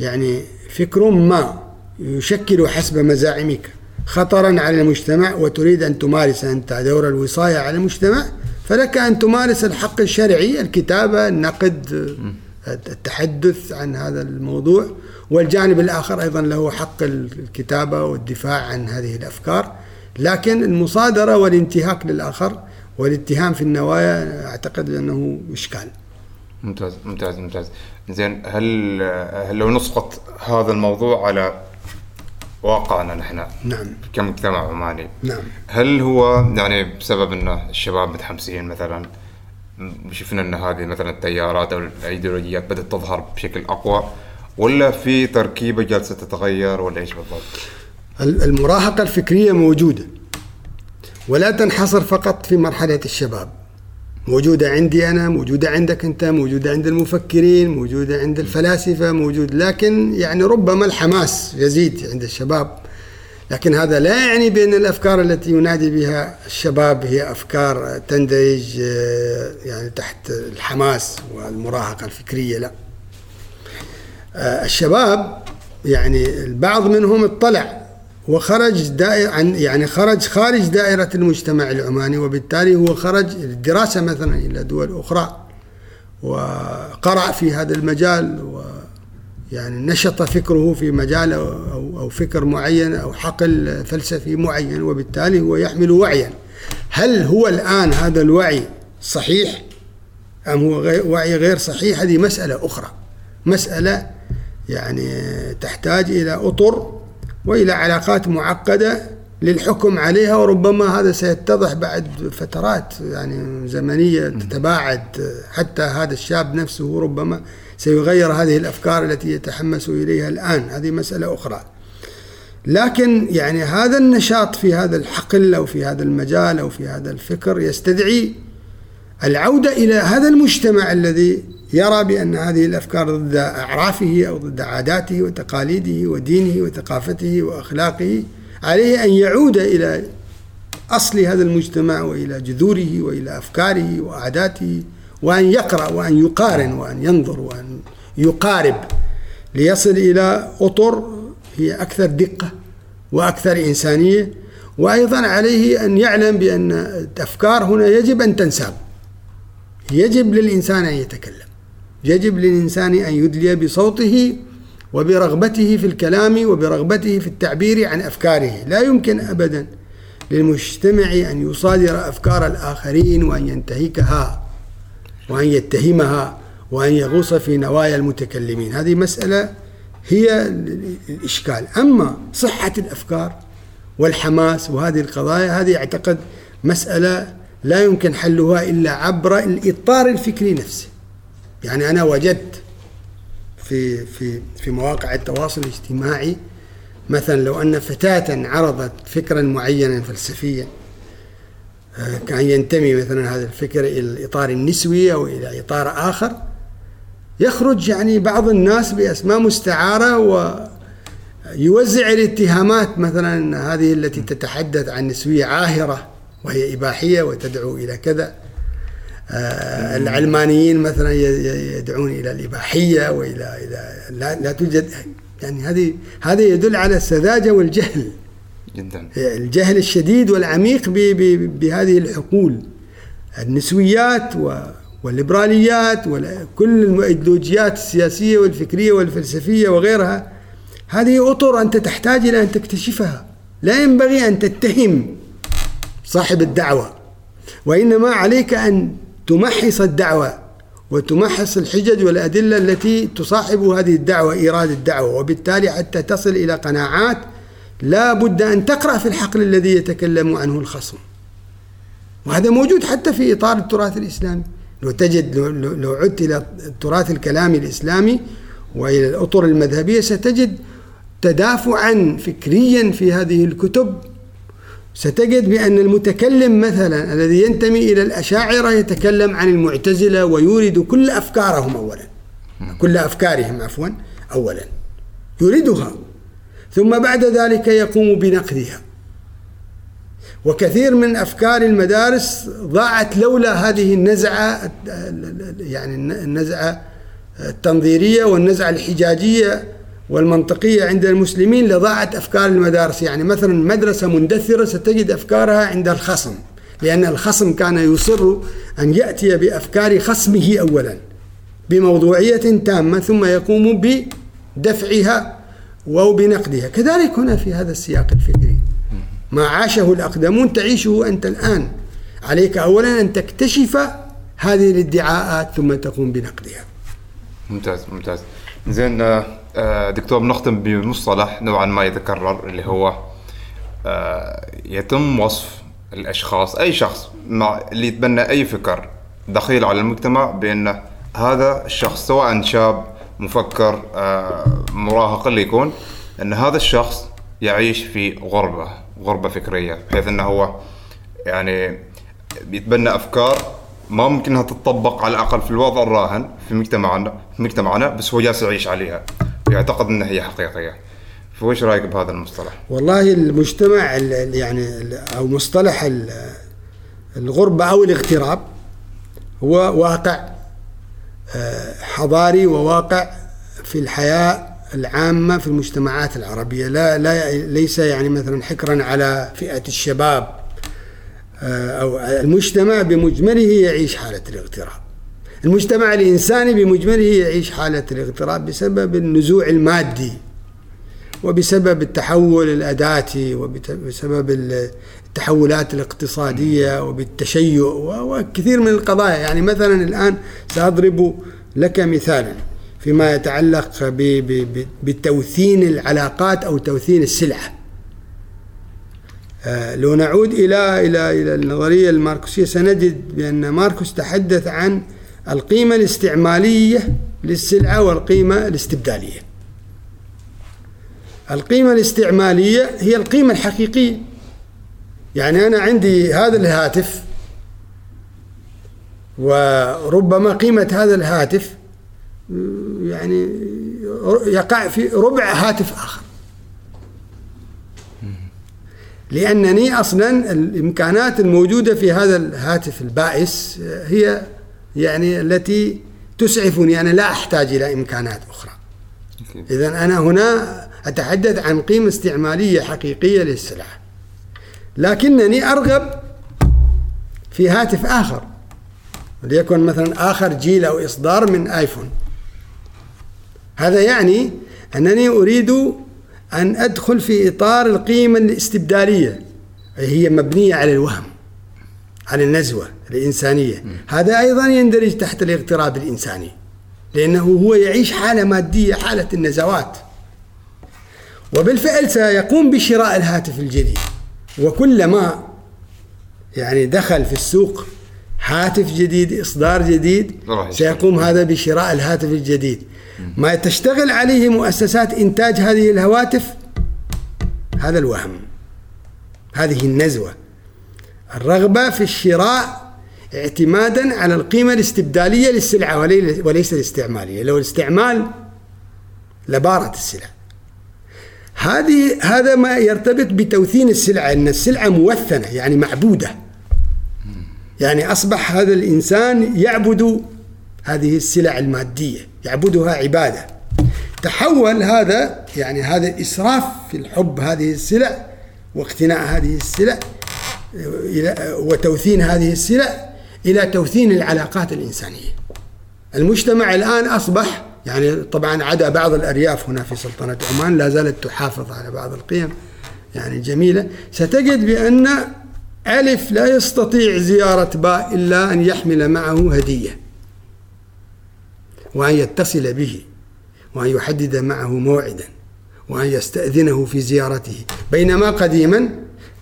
Speaker 1: يعني فكر ما يشكل حسب مزاعمك خطرا على المجتمع وتريد أن تمارس أنت دور الوصاية على المجتمع فلك أن تمارس الحق الشرعي الكتابة النقد التحدث عن هذا الموضوع. والجانب الآخر أيضا له حق الكتابة والدفاع عن هذه الأفكار. لكن المصادرة والانتهاك للآخر والاتهام في النوايا أعتقد أنه إشكال.
Speaker 2: ممتاز ممتاز ممتاز. زين هل هل لو نسقط هذا الموضوع على واقعنا نحن
Speaker 1: نعم.
Speaker 2: كمجتمع عماني
Speaker 1: نعم.
Speaker 2: هل هو يعني بسبب ان الشباب متحمسين مثلا شفنا إن هذه مثلا التيارات أو الأيديولوجيات بدأت تظهر بشكل أقوى ولا في تركيبة جالسة تتغير ولا إيش بالضبط؟
Speaker 1: المراهقة الفكرية موجودة. ولا تنحصر فقط في مرحلة الشباب. موجودة عندي أنا موجودة عندك أنت موجودة عند المفكرين موجودة عند الفلاسفة موجود لكن يعني ربما الحماس يزيد عند الشباب. لكن هذا لا يعني بأن الأفكار التي ينادي بها الشباب هي أفكار تندرج آه، يعني تحت الحماس والمراهقة الفكرية لا. آه، الشباب يعني البعض منهم اطلع وخرج دائر عن يعني خرج خارج دائرة المجتمع العماني وبالتالي هو خرج للدراسة مثلا إلى دول أخرى وقرأ في هذا المجال و يعني نشط فكره في مجال أو, أو فكر معين أو حقل فلسفي معين وبالتالي هو يحمل وعيا. هل هو الآن هذا الوعي صحيح؟ أم هو غير وعي غير صحيح؟ هذه مسألة أخرى. مسألة يعني تحتاج إلى أطر وإلى علاقات معقدة للحكم عليها وربما هذا سيتضح بعد فترات يعني زمنية تتباعد. حتى هذا الشاب نفسه ربما سيغير هذه الأفكار التي يتحمس إليها الآن. هذه مسألة أخرى. لكن يعني هذا النشاط في هذا الحقل أو في هذا المجال أو في هذا الفكر يستدعي العودة إلى هذا المجتمع الذي يرى بأن هذه الأفكار ضد أعرافه أو ضد عاداته وتقاليده ودينه وثقافته وأخلاقه عليه أن يعود إلى أصل هذا المجتمع وإلى جذوره وإلى أفكاره وعاداته وأن يقرأ وأن يقارن وأن ينظر وأن يقارب ليصل إلى أطر هي أكثر دقة وأكثر إنسانية وأيضا عليه أن يعلم بأن الأفكار هنا يجب أن تنساب. يجب للإنسان أن يتكلم. يجب للإنسان أن يدلي بصوته وبرغبته في الكلام وبرغبته في التعبير عن أفكاره. لا يمكن أبدا للمجتمع أن يصادر أفكار الآخرين وأن ينتهكها وأن يتهمها وأن يغوص في نوايا المتكلمين. هذه مسألة هي الإشكال. أما صحة الأفكار والحماس وهذه القضايا هذه أعتقد مسألة لا يمكن حلها إلا عبر الإطار الفكري نفسه. يعني أنا وجدت في في في مواقع التواصل الاجتماعي مثلا لو أن فتاة عرضت فكرا معينا فلسفيا آه، كان ينتمي مثلا هذا الفكر إلى الإطار النسوي أو إلى إطار آخر يخرج يعني بعض الناس بأسماء مستعارة ويوزع الاتهامات مثلا هذه التي تتحدث عن نسوية عاهرة وهي إباحية وتدعو إلى كذا. آه، العلمانيين مثلا يدعون إلى الإباحية والى إلى لا, لا توجد يعني هذه هذا يدل على السذاجة والجهل. جدا. الجهل الشديد والعميق بهذه الحقول. النسويات والليبراليات وكل الإيديولوجيات السياسية والفكرية والفلسفية وغيرها هذه أطر أنت تحتاج إلى أن تكتشفها. لا ينبغي أن تتهم. صاحب الدعوة. وإنما عليك أن تمحص الدعوة وتمحص الحجج والأدلة التي تصاحب هذه الدعوة إيراد الدعوة. وبالتالي حتى تصل إلى قناعات لا بد أن تقرأ في الحقل الذي يتكلم عنه الخصم. وهذا موجود حتى في إطار التراث الإسلامي. لو تجد لو عدت إلى التراث الكلامي الإسلامي وإلى الأطر المذهبية ستجد تدافعا فكريا في هذه الكتب ستجد بأن المتكلم مثلا الذي ينتمي إلى الأشاعرة يتكلم عن المعتزلة ويورد كل أفكارهم أولا. كل أفكارهم عفوا أولا. يوردها ثم بعد ذلك يقوم بنقدها. وكثير من أفكار المدارس ضاعت لولا هذه النزعة يعني النزعة التنظيرية والنزعة الحجاجية والمنطقية عند المسلمين لضاعت أفكار المدارس. يعني مثلا مدرسة مندثرة ستجد أفكارها عند الخصم لأن الخصم كان يصر أن يأتي بأفكار خصمه أولا بموضوعية تامة ثم يقوم بدفعها أو بنقدها. كذلك هنا في هذا السياق الفكري. ما عاشه الأقدمون تعيشه أنت الآن. عليك أولا أن تكتشف هذه الادعاءات ثم تقوم بنقدها.
Speaker 2: ممتاز ممتاز. زين دكتور بنختم بمصطلح نوعا ما يتكرر اللي هو آه، يتم وصف الأشخاص أي شخص مع اللي يتبنى أي فكر دخيل على المجتمع بأن هذا الشخص سواء شاب مفكر آه، مراهق اللي يكون أن هذا الشخص يعيش في غربة غربة فكرية بحيث أنه هو يعني بيتبنى أفكار ما ممكن أنها تطبق على الأقل في الوضع الراهن في مجتمعنا في مجتمعنا بس هو جالس يعيش عليها. ويعتقد إنها هي حقيقية. فوش رأيك بهذا المصطلح؟
Speaker 1: والله المجتمع ال- ال- يعني أو مصطلح ال- الغربة أو الاغتراب هو واقع آه، حضاري وواقع في الحياة العامة في المجتمعات العربية. لا لا ليس يعني مثلا حكرا على فئة الشباب آه، أو المجتمع بمجمله يعيش حالة الاغتراب. المجتمع الإنساني بمجمله يعيش حالة الاغتراب بسبب النزوع المادي وبسبب التحول الأداتي وبسبب التحولات الاقتصادية وبالتشيع وكثير من القضايا. يعني مثلا الآن سأضرب لك مثالا فيما يتعلق بتوثين العلاقات أو توثين السلعة. آه، لو نعود إلى إلى إلى النظرية الماركسية سنجد بأن ماركوس تحدث عن القيمة الاستعمالية للسلعة والقيمة الاستبدالية. القيمة الاستعمالية هي القيمة الحقيقية. يعني أنا عندي هذا الهاتف وربما قيمة هذا الهاتف يعني يقع في ربع هاتف آخر. لأنني أصلا الإمكانات الموجودة في هذا الهاتف البائس هي يعني التي تسعفني أنا لا أحتاج إلى إمكانات أخرى. إذا أنا هنا أتحدث عن قيمة استعمالية حقيقية للسلعة. لكنني أرغب في هاتف آخر وليكن مثلا آخر جيل أو إصدار من آيفون. هذا يعني أنني أريد أن أدخل في إطار القيمة الاستبدالية هي مبنية على الوهم على النزوة. الإنسانية. هذا أيضا يندرج تحت الاغتراب الإنساني لأنه هو يعيش حالة مادية حالة النزوات. وبالفعل سيقوم بشراء الهاتف الجديد. وكلما يعني دخل في السوق هاتف جديد إصدار جديد. سيقوم هذا بشراء الهاتف الجديد. ما تشتغل عليه مؤسسات إنتاج هذه الهواتف؟ هذا الوهم. هذه النزوة. الرغبة في الشراء اعتمادا على القيمة الاستبدالية للسلعة ولي- وليس الاستعمالية. لو الاستعمال لبارت السلع. هذه هذا ما يرتبط بتوثين السلعة أن السلعة موثنة يعني معبودة. يعني أصبح هذا الإنسان يعبد هذه السلع المادية يعبدها عبادة. تحول هذا يعني هذا الإسراف في الحب هذه السلع واقتناء هذه السلع وتوثين هذه السلع إلى توثين العلاقات الإنسانية. المجتمع الآن أصبح يعني طبعا عدا بعض الأرياف هنا في سلطنة عمان لا زالت تحافظ على بعض القيم يعني جميلة ستجد بأن ألف لا يستطيع زيارة باء إلا أن يحمل معه هدية وأن يتصل به وأن يحدد معه موعدا وأن يستأذنه في زيارته. بينما قديما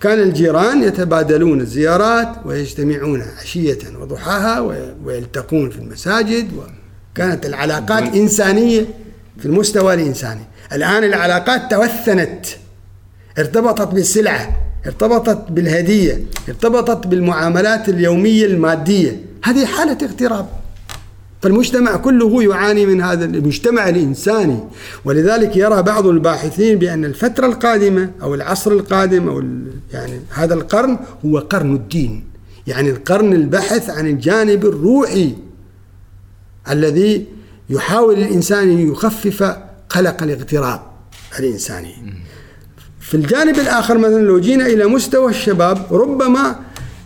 Speaker 1: كان الجيران يتبادلون الزيارات ويجتمعون عشية وضحاها وي- ويلتقون في المساجد وكانت العلاقات إنسانية في المستوى الإنساني. الآن العلاقات توثنت. ارتبطت بالسلعة ارتبطت بالهدية ارتبطت بالمعاملات اليومية المادية. هذه حالة اغتراب. فالمجتمع كله يعاني من هذا المجتمع الإنساني. ولذلك يرى بعض الباحثين بأن الفترة القادمة أو العصر القادم أو يعني هذا القرن هو قرن الدين. يعني القرن البحث عن الجانب الروحي الذي يحاول الإنسان أن يخفف قلق الاغتراب الإنساني. في الجانب الآخر مثلا لو جينا إلى مستوى الشباب ربما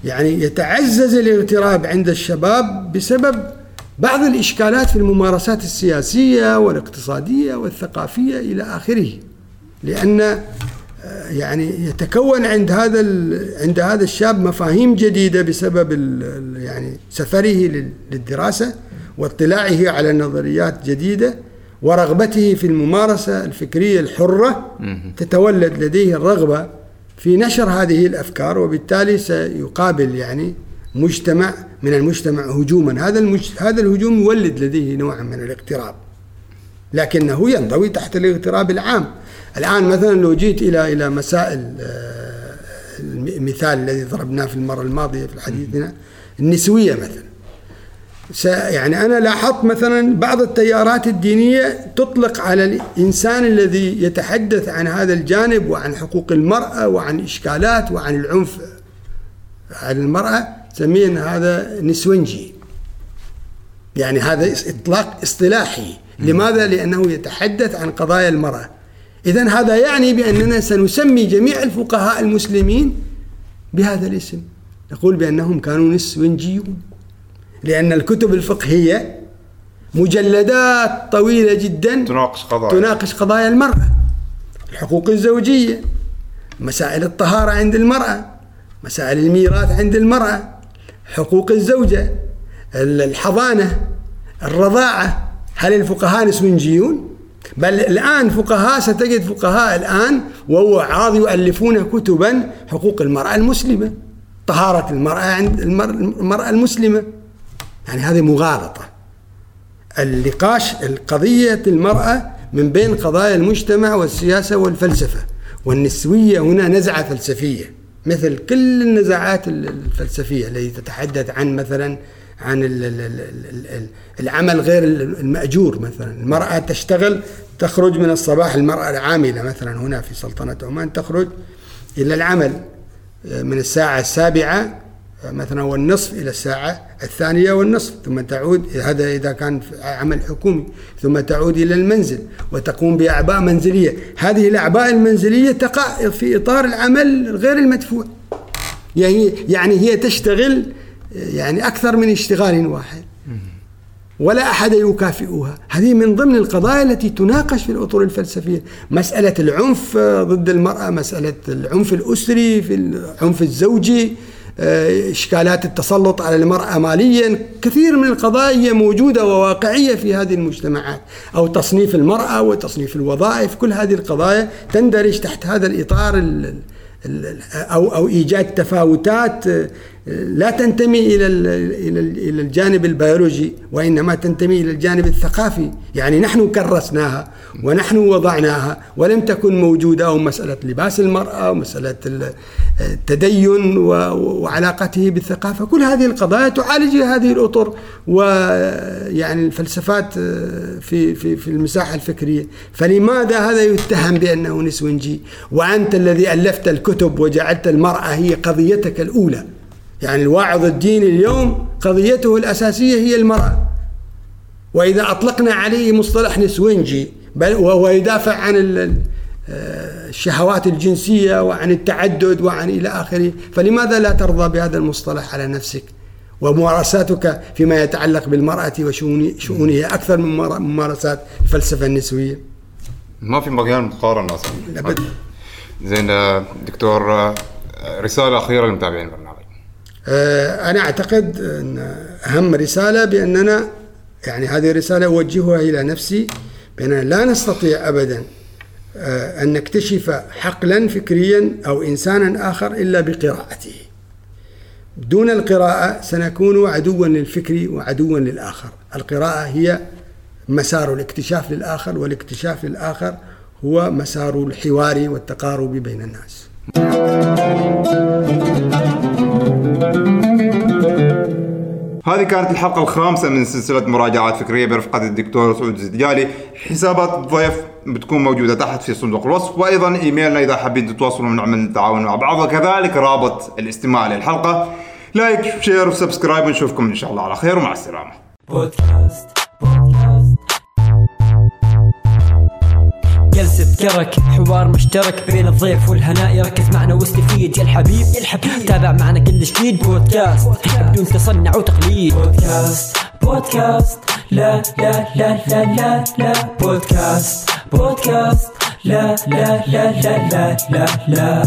Speaker 1: يعني يتعزز الاغتراب عند الشباب بسبب بعض الإشكالات في الممارسات السياسية والاقتصادية والثقافية إلى آخره لأن آه، يعني يتكون عند هذا عند هذا الشاب مفاهيم جديدة بسبب يعني سفره لل- للدراسة واطلاعه على نظريات جديدة ورغبته في الممارسة الفكرية الحرة تتولد لديه الرغبة في نشر هذه الأفكار وبالتالي سيقابل يعني مجتمع من المجتمع هجوما. هذا المج... هذا الهجوم يولد لديه نوعا من الاغتراب لكنه ينضوي تحت الاغتراب العام. الآن مثلا لو جيت إلى إلى مسائل آه، المثال الذي ضربناه في المرة الماضية في حديثنا النسوية مثلا. يعني أنا لاحظت مثلا بعض التيارات الدينية تطلق على الإنسان الذي يتحدث عن هذا الجانب وعن حقوق المرأة وعن إشكالات وعن العنف على المرأة تسمين هذا نسونجي يعني هذا إطلاق إصطلاحي. لماذا؟ لأنه يتحدث عن قضايا المرأة. إذا هذا يعني بأننا سنسمي جميع الفقهاء المسلمين بهذا الاسم. نقول بأنهم كانوا نسونجيون لأن الكتب الفقهية مجلدات طويلة جدا
Speaker 2: تناقش قضايا.
Speaker 1: تناقش قضايا المرأة. الحقوق الزوجية مسائل الطهارة عند المرأة مسائل الميراث عند المرأة حقوق الزوجة ال- الحضانة الرضاعة. هل الفقهاء نسونجيون؟ بل الآن فقهاء ستجد فقهاء الآن ووعاظ يؤلفون كتبا حقوق المرأة المسلمة طهارة المرأة عند المر- المرأة المسلمة. يعني هذه مغالطة. النقاش القضية المرأة من بين قضايا المجتمع والسياسة والفلسفة. والنسوية هنا نزعة فلسفية. مثل كل النزاعات ال- الفلسفية التي تتحدث عن مثلا عن ال- ال- ال- ال- ال- العمل غير المأجور مثلا. المرأة تشتغل تخرج من الصباح المرأة العاملة مثلا هنا في سلطنة عمان تخرج إلى العمل من الساعة السابعة مثلا والنصف إلى الساعة الثانية والنصف ثم تعود هذا إذا كان عمل حكومي ثم تعود إلى المنزل وتقوم بأعباء منزلية. هذه الأعباء المنزلية تقع في إطار العمل غير المدفوع. يعني يعني هي تشتغل يعني أكثر من اشتغال واحد. ولا أحد يكافئها. هذه من ضمن القضايا التي تناقش في الأطر الفلسفية. مسألة العنف ضد المرأة مسألة العنف الأسري في العنف الزوجي. إشكالات التسلط على المرأة ماليا. كثير من القضايا موجودة وواقعية في هذه المجتمعات أو تصنيف المرأة وتصنيف الوظائف. كل هذه القضايا تندرج تحت هذا الإطار ال- ال- أو أو إيجاد تفاوتات آه، لا تنتمي إلى ال- إلى ال- إلى الجانب البيولوجي وإنما تنتمي إلى الجانب الثقافي، يعني نحن كرسناها ونحن وضعناها ولم تكن موجودة ومساله لباس المرأة ومساله ال- التدين وعلاقته بالثقافة، كل هذه القضايا تعالج هذه الأطر ويعني الفلسفات آه، في في في المساحة الفكرية، فلماذا هذا يتهم بأنه نسونجي وأنت الذي ألفت الكتب وجعلت المرأة هي قضيتك الأولى. يعني الواعظ الديني اليوم قضيته الأساسية هي المرأة. وإذا أطلقنا عليه مصطلح نسونجي بل وهو يدافع عن آه، الشهوات الجنسية وعن التعدد وعن إلى آخره، فلماذا لا ترضى بهذا المصطلح على نفسك؟ وممارساتك فيما يتعلق بالمرأة وشؤون شؤونها أكثر من ممار- ممارسات الفلسفة النسوية.
Speaker 2: ما في مجال مقارنة أصلا
Speaker 1: أبد.
Speaker 2: زين آه، دكتور آه، رسالة أخيرة للمتابعين البرنامج
Speaker 1: أنا أعتقد أن أهم رسالة بأننا يعني هذه الرسالة أوجهها إلى نفسي بأننا لا نستطيع أبدا آه، أن نكتشف حقلا فكريا أو إنسانا آخر إلا بقراءته. دون القراءة سنكون عدوا للفكر وعدوا للآخر. القراءة هي مسار الاكتشاف للآخر والاكتشاف للآخر هو مسار الحوار والتقارب بين الناس.
Speaker 2: هذه كانت الحلقة الخامسة من سلسلة مراجعات فكرية برفقة الدكتور سعود الزديالي حسابات الضيف بتكون موجودة تحت في صندوق الوصف وأيضا إيميلنا إذا حابين تتواصلوا ونعمل التعاون مع بعض. وكذلك رابط الاستماع للحلقة. like share و subscribe ونشوفكم إن شاء الله على خير ومع السلامة.
Speaker 3: بودكاست بودكاست. جلسة كرك حوار مشترك بين الضيف والهناء يركز معنا واستفيد يا الحبيب يا الحبيب. تابع معنا كل جديد. بودكاست بدون تصنع وتقليد. بودكاست بودكاست. لا لا لا لا لا لا. بودكاست بودكاست. لا لا لا لا لا لا لا.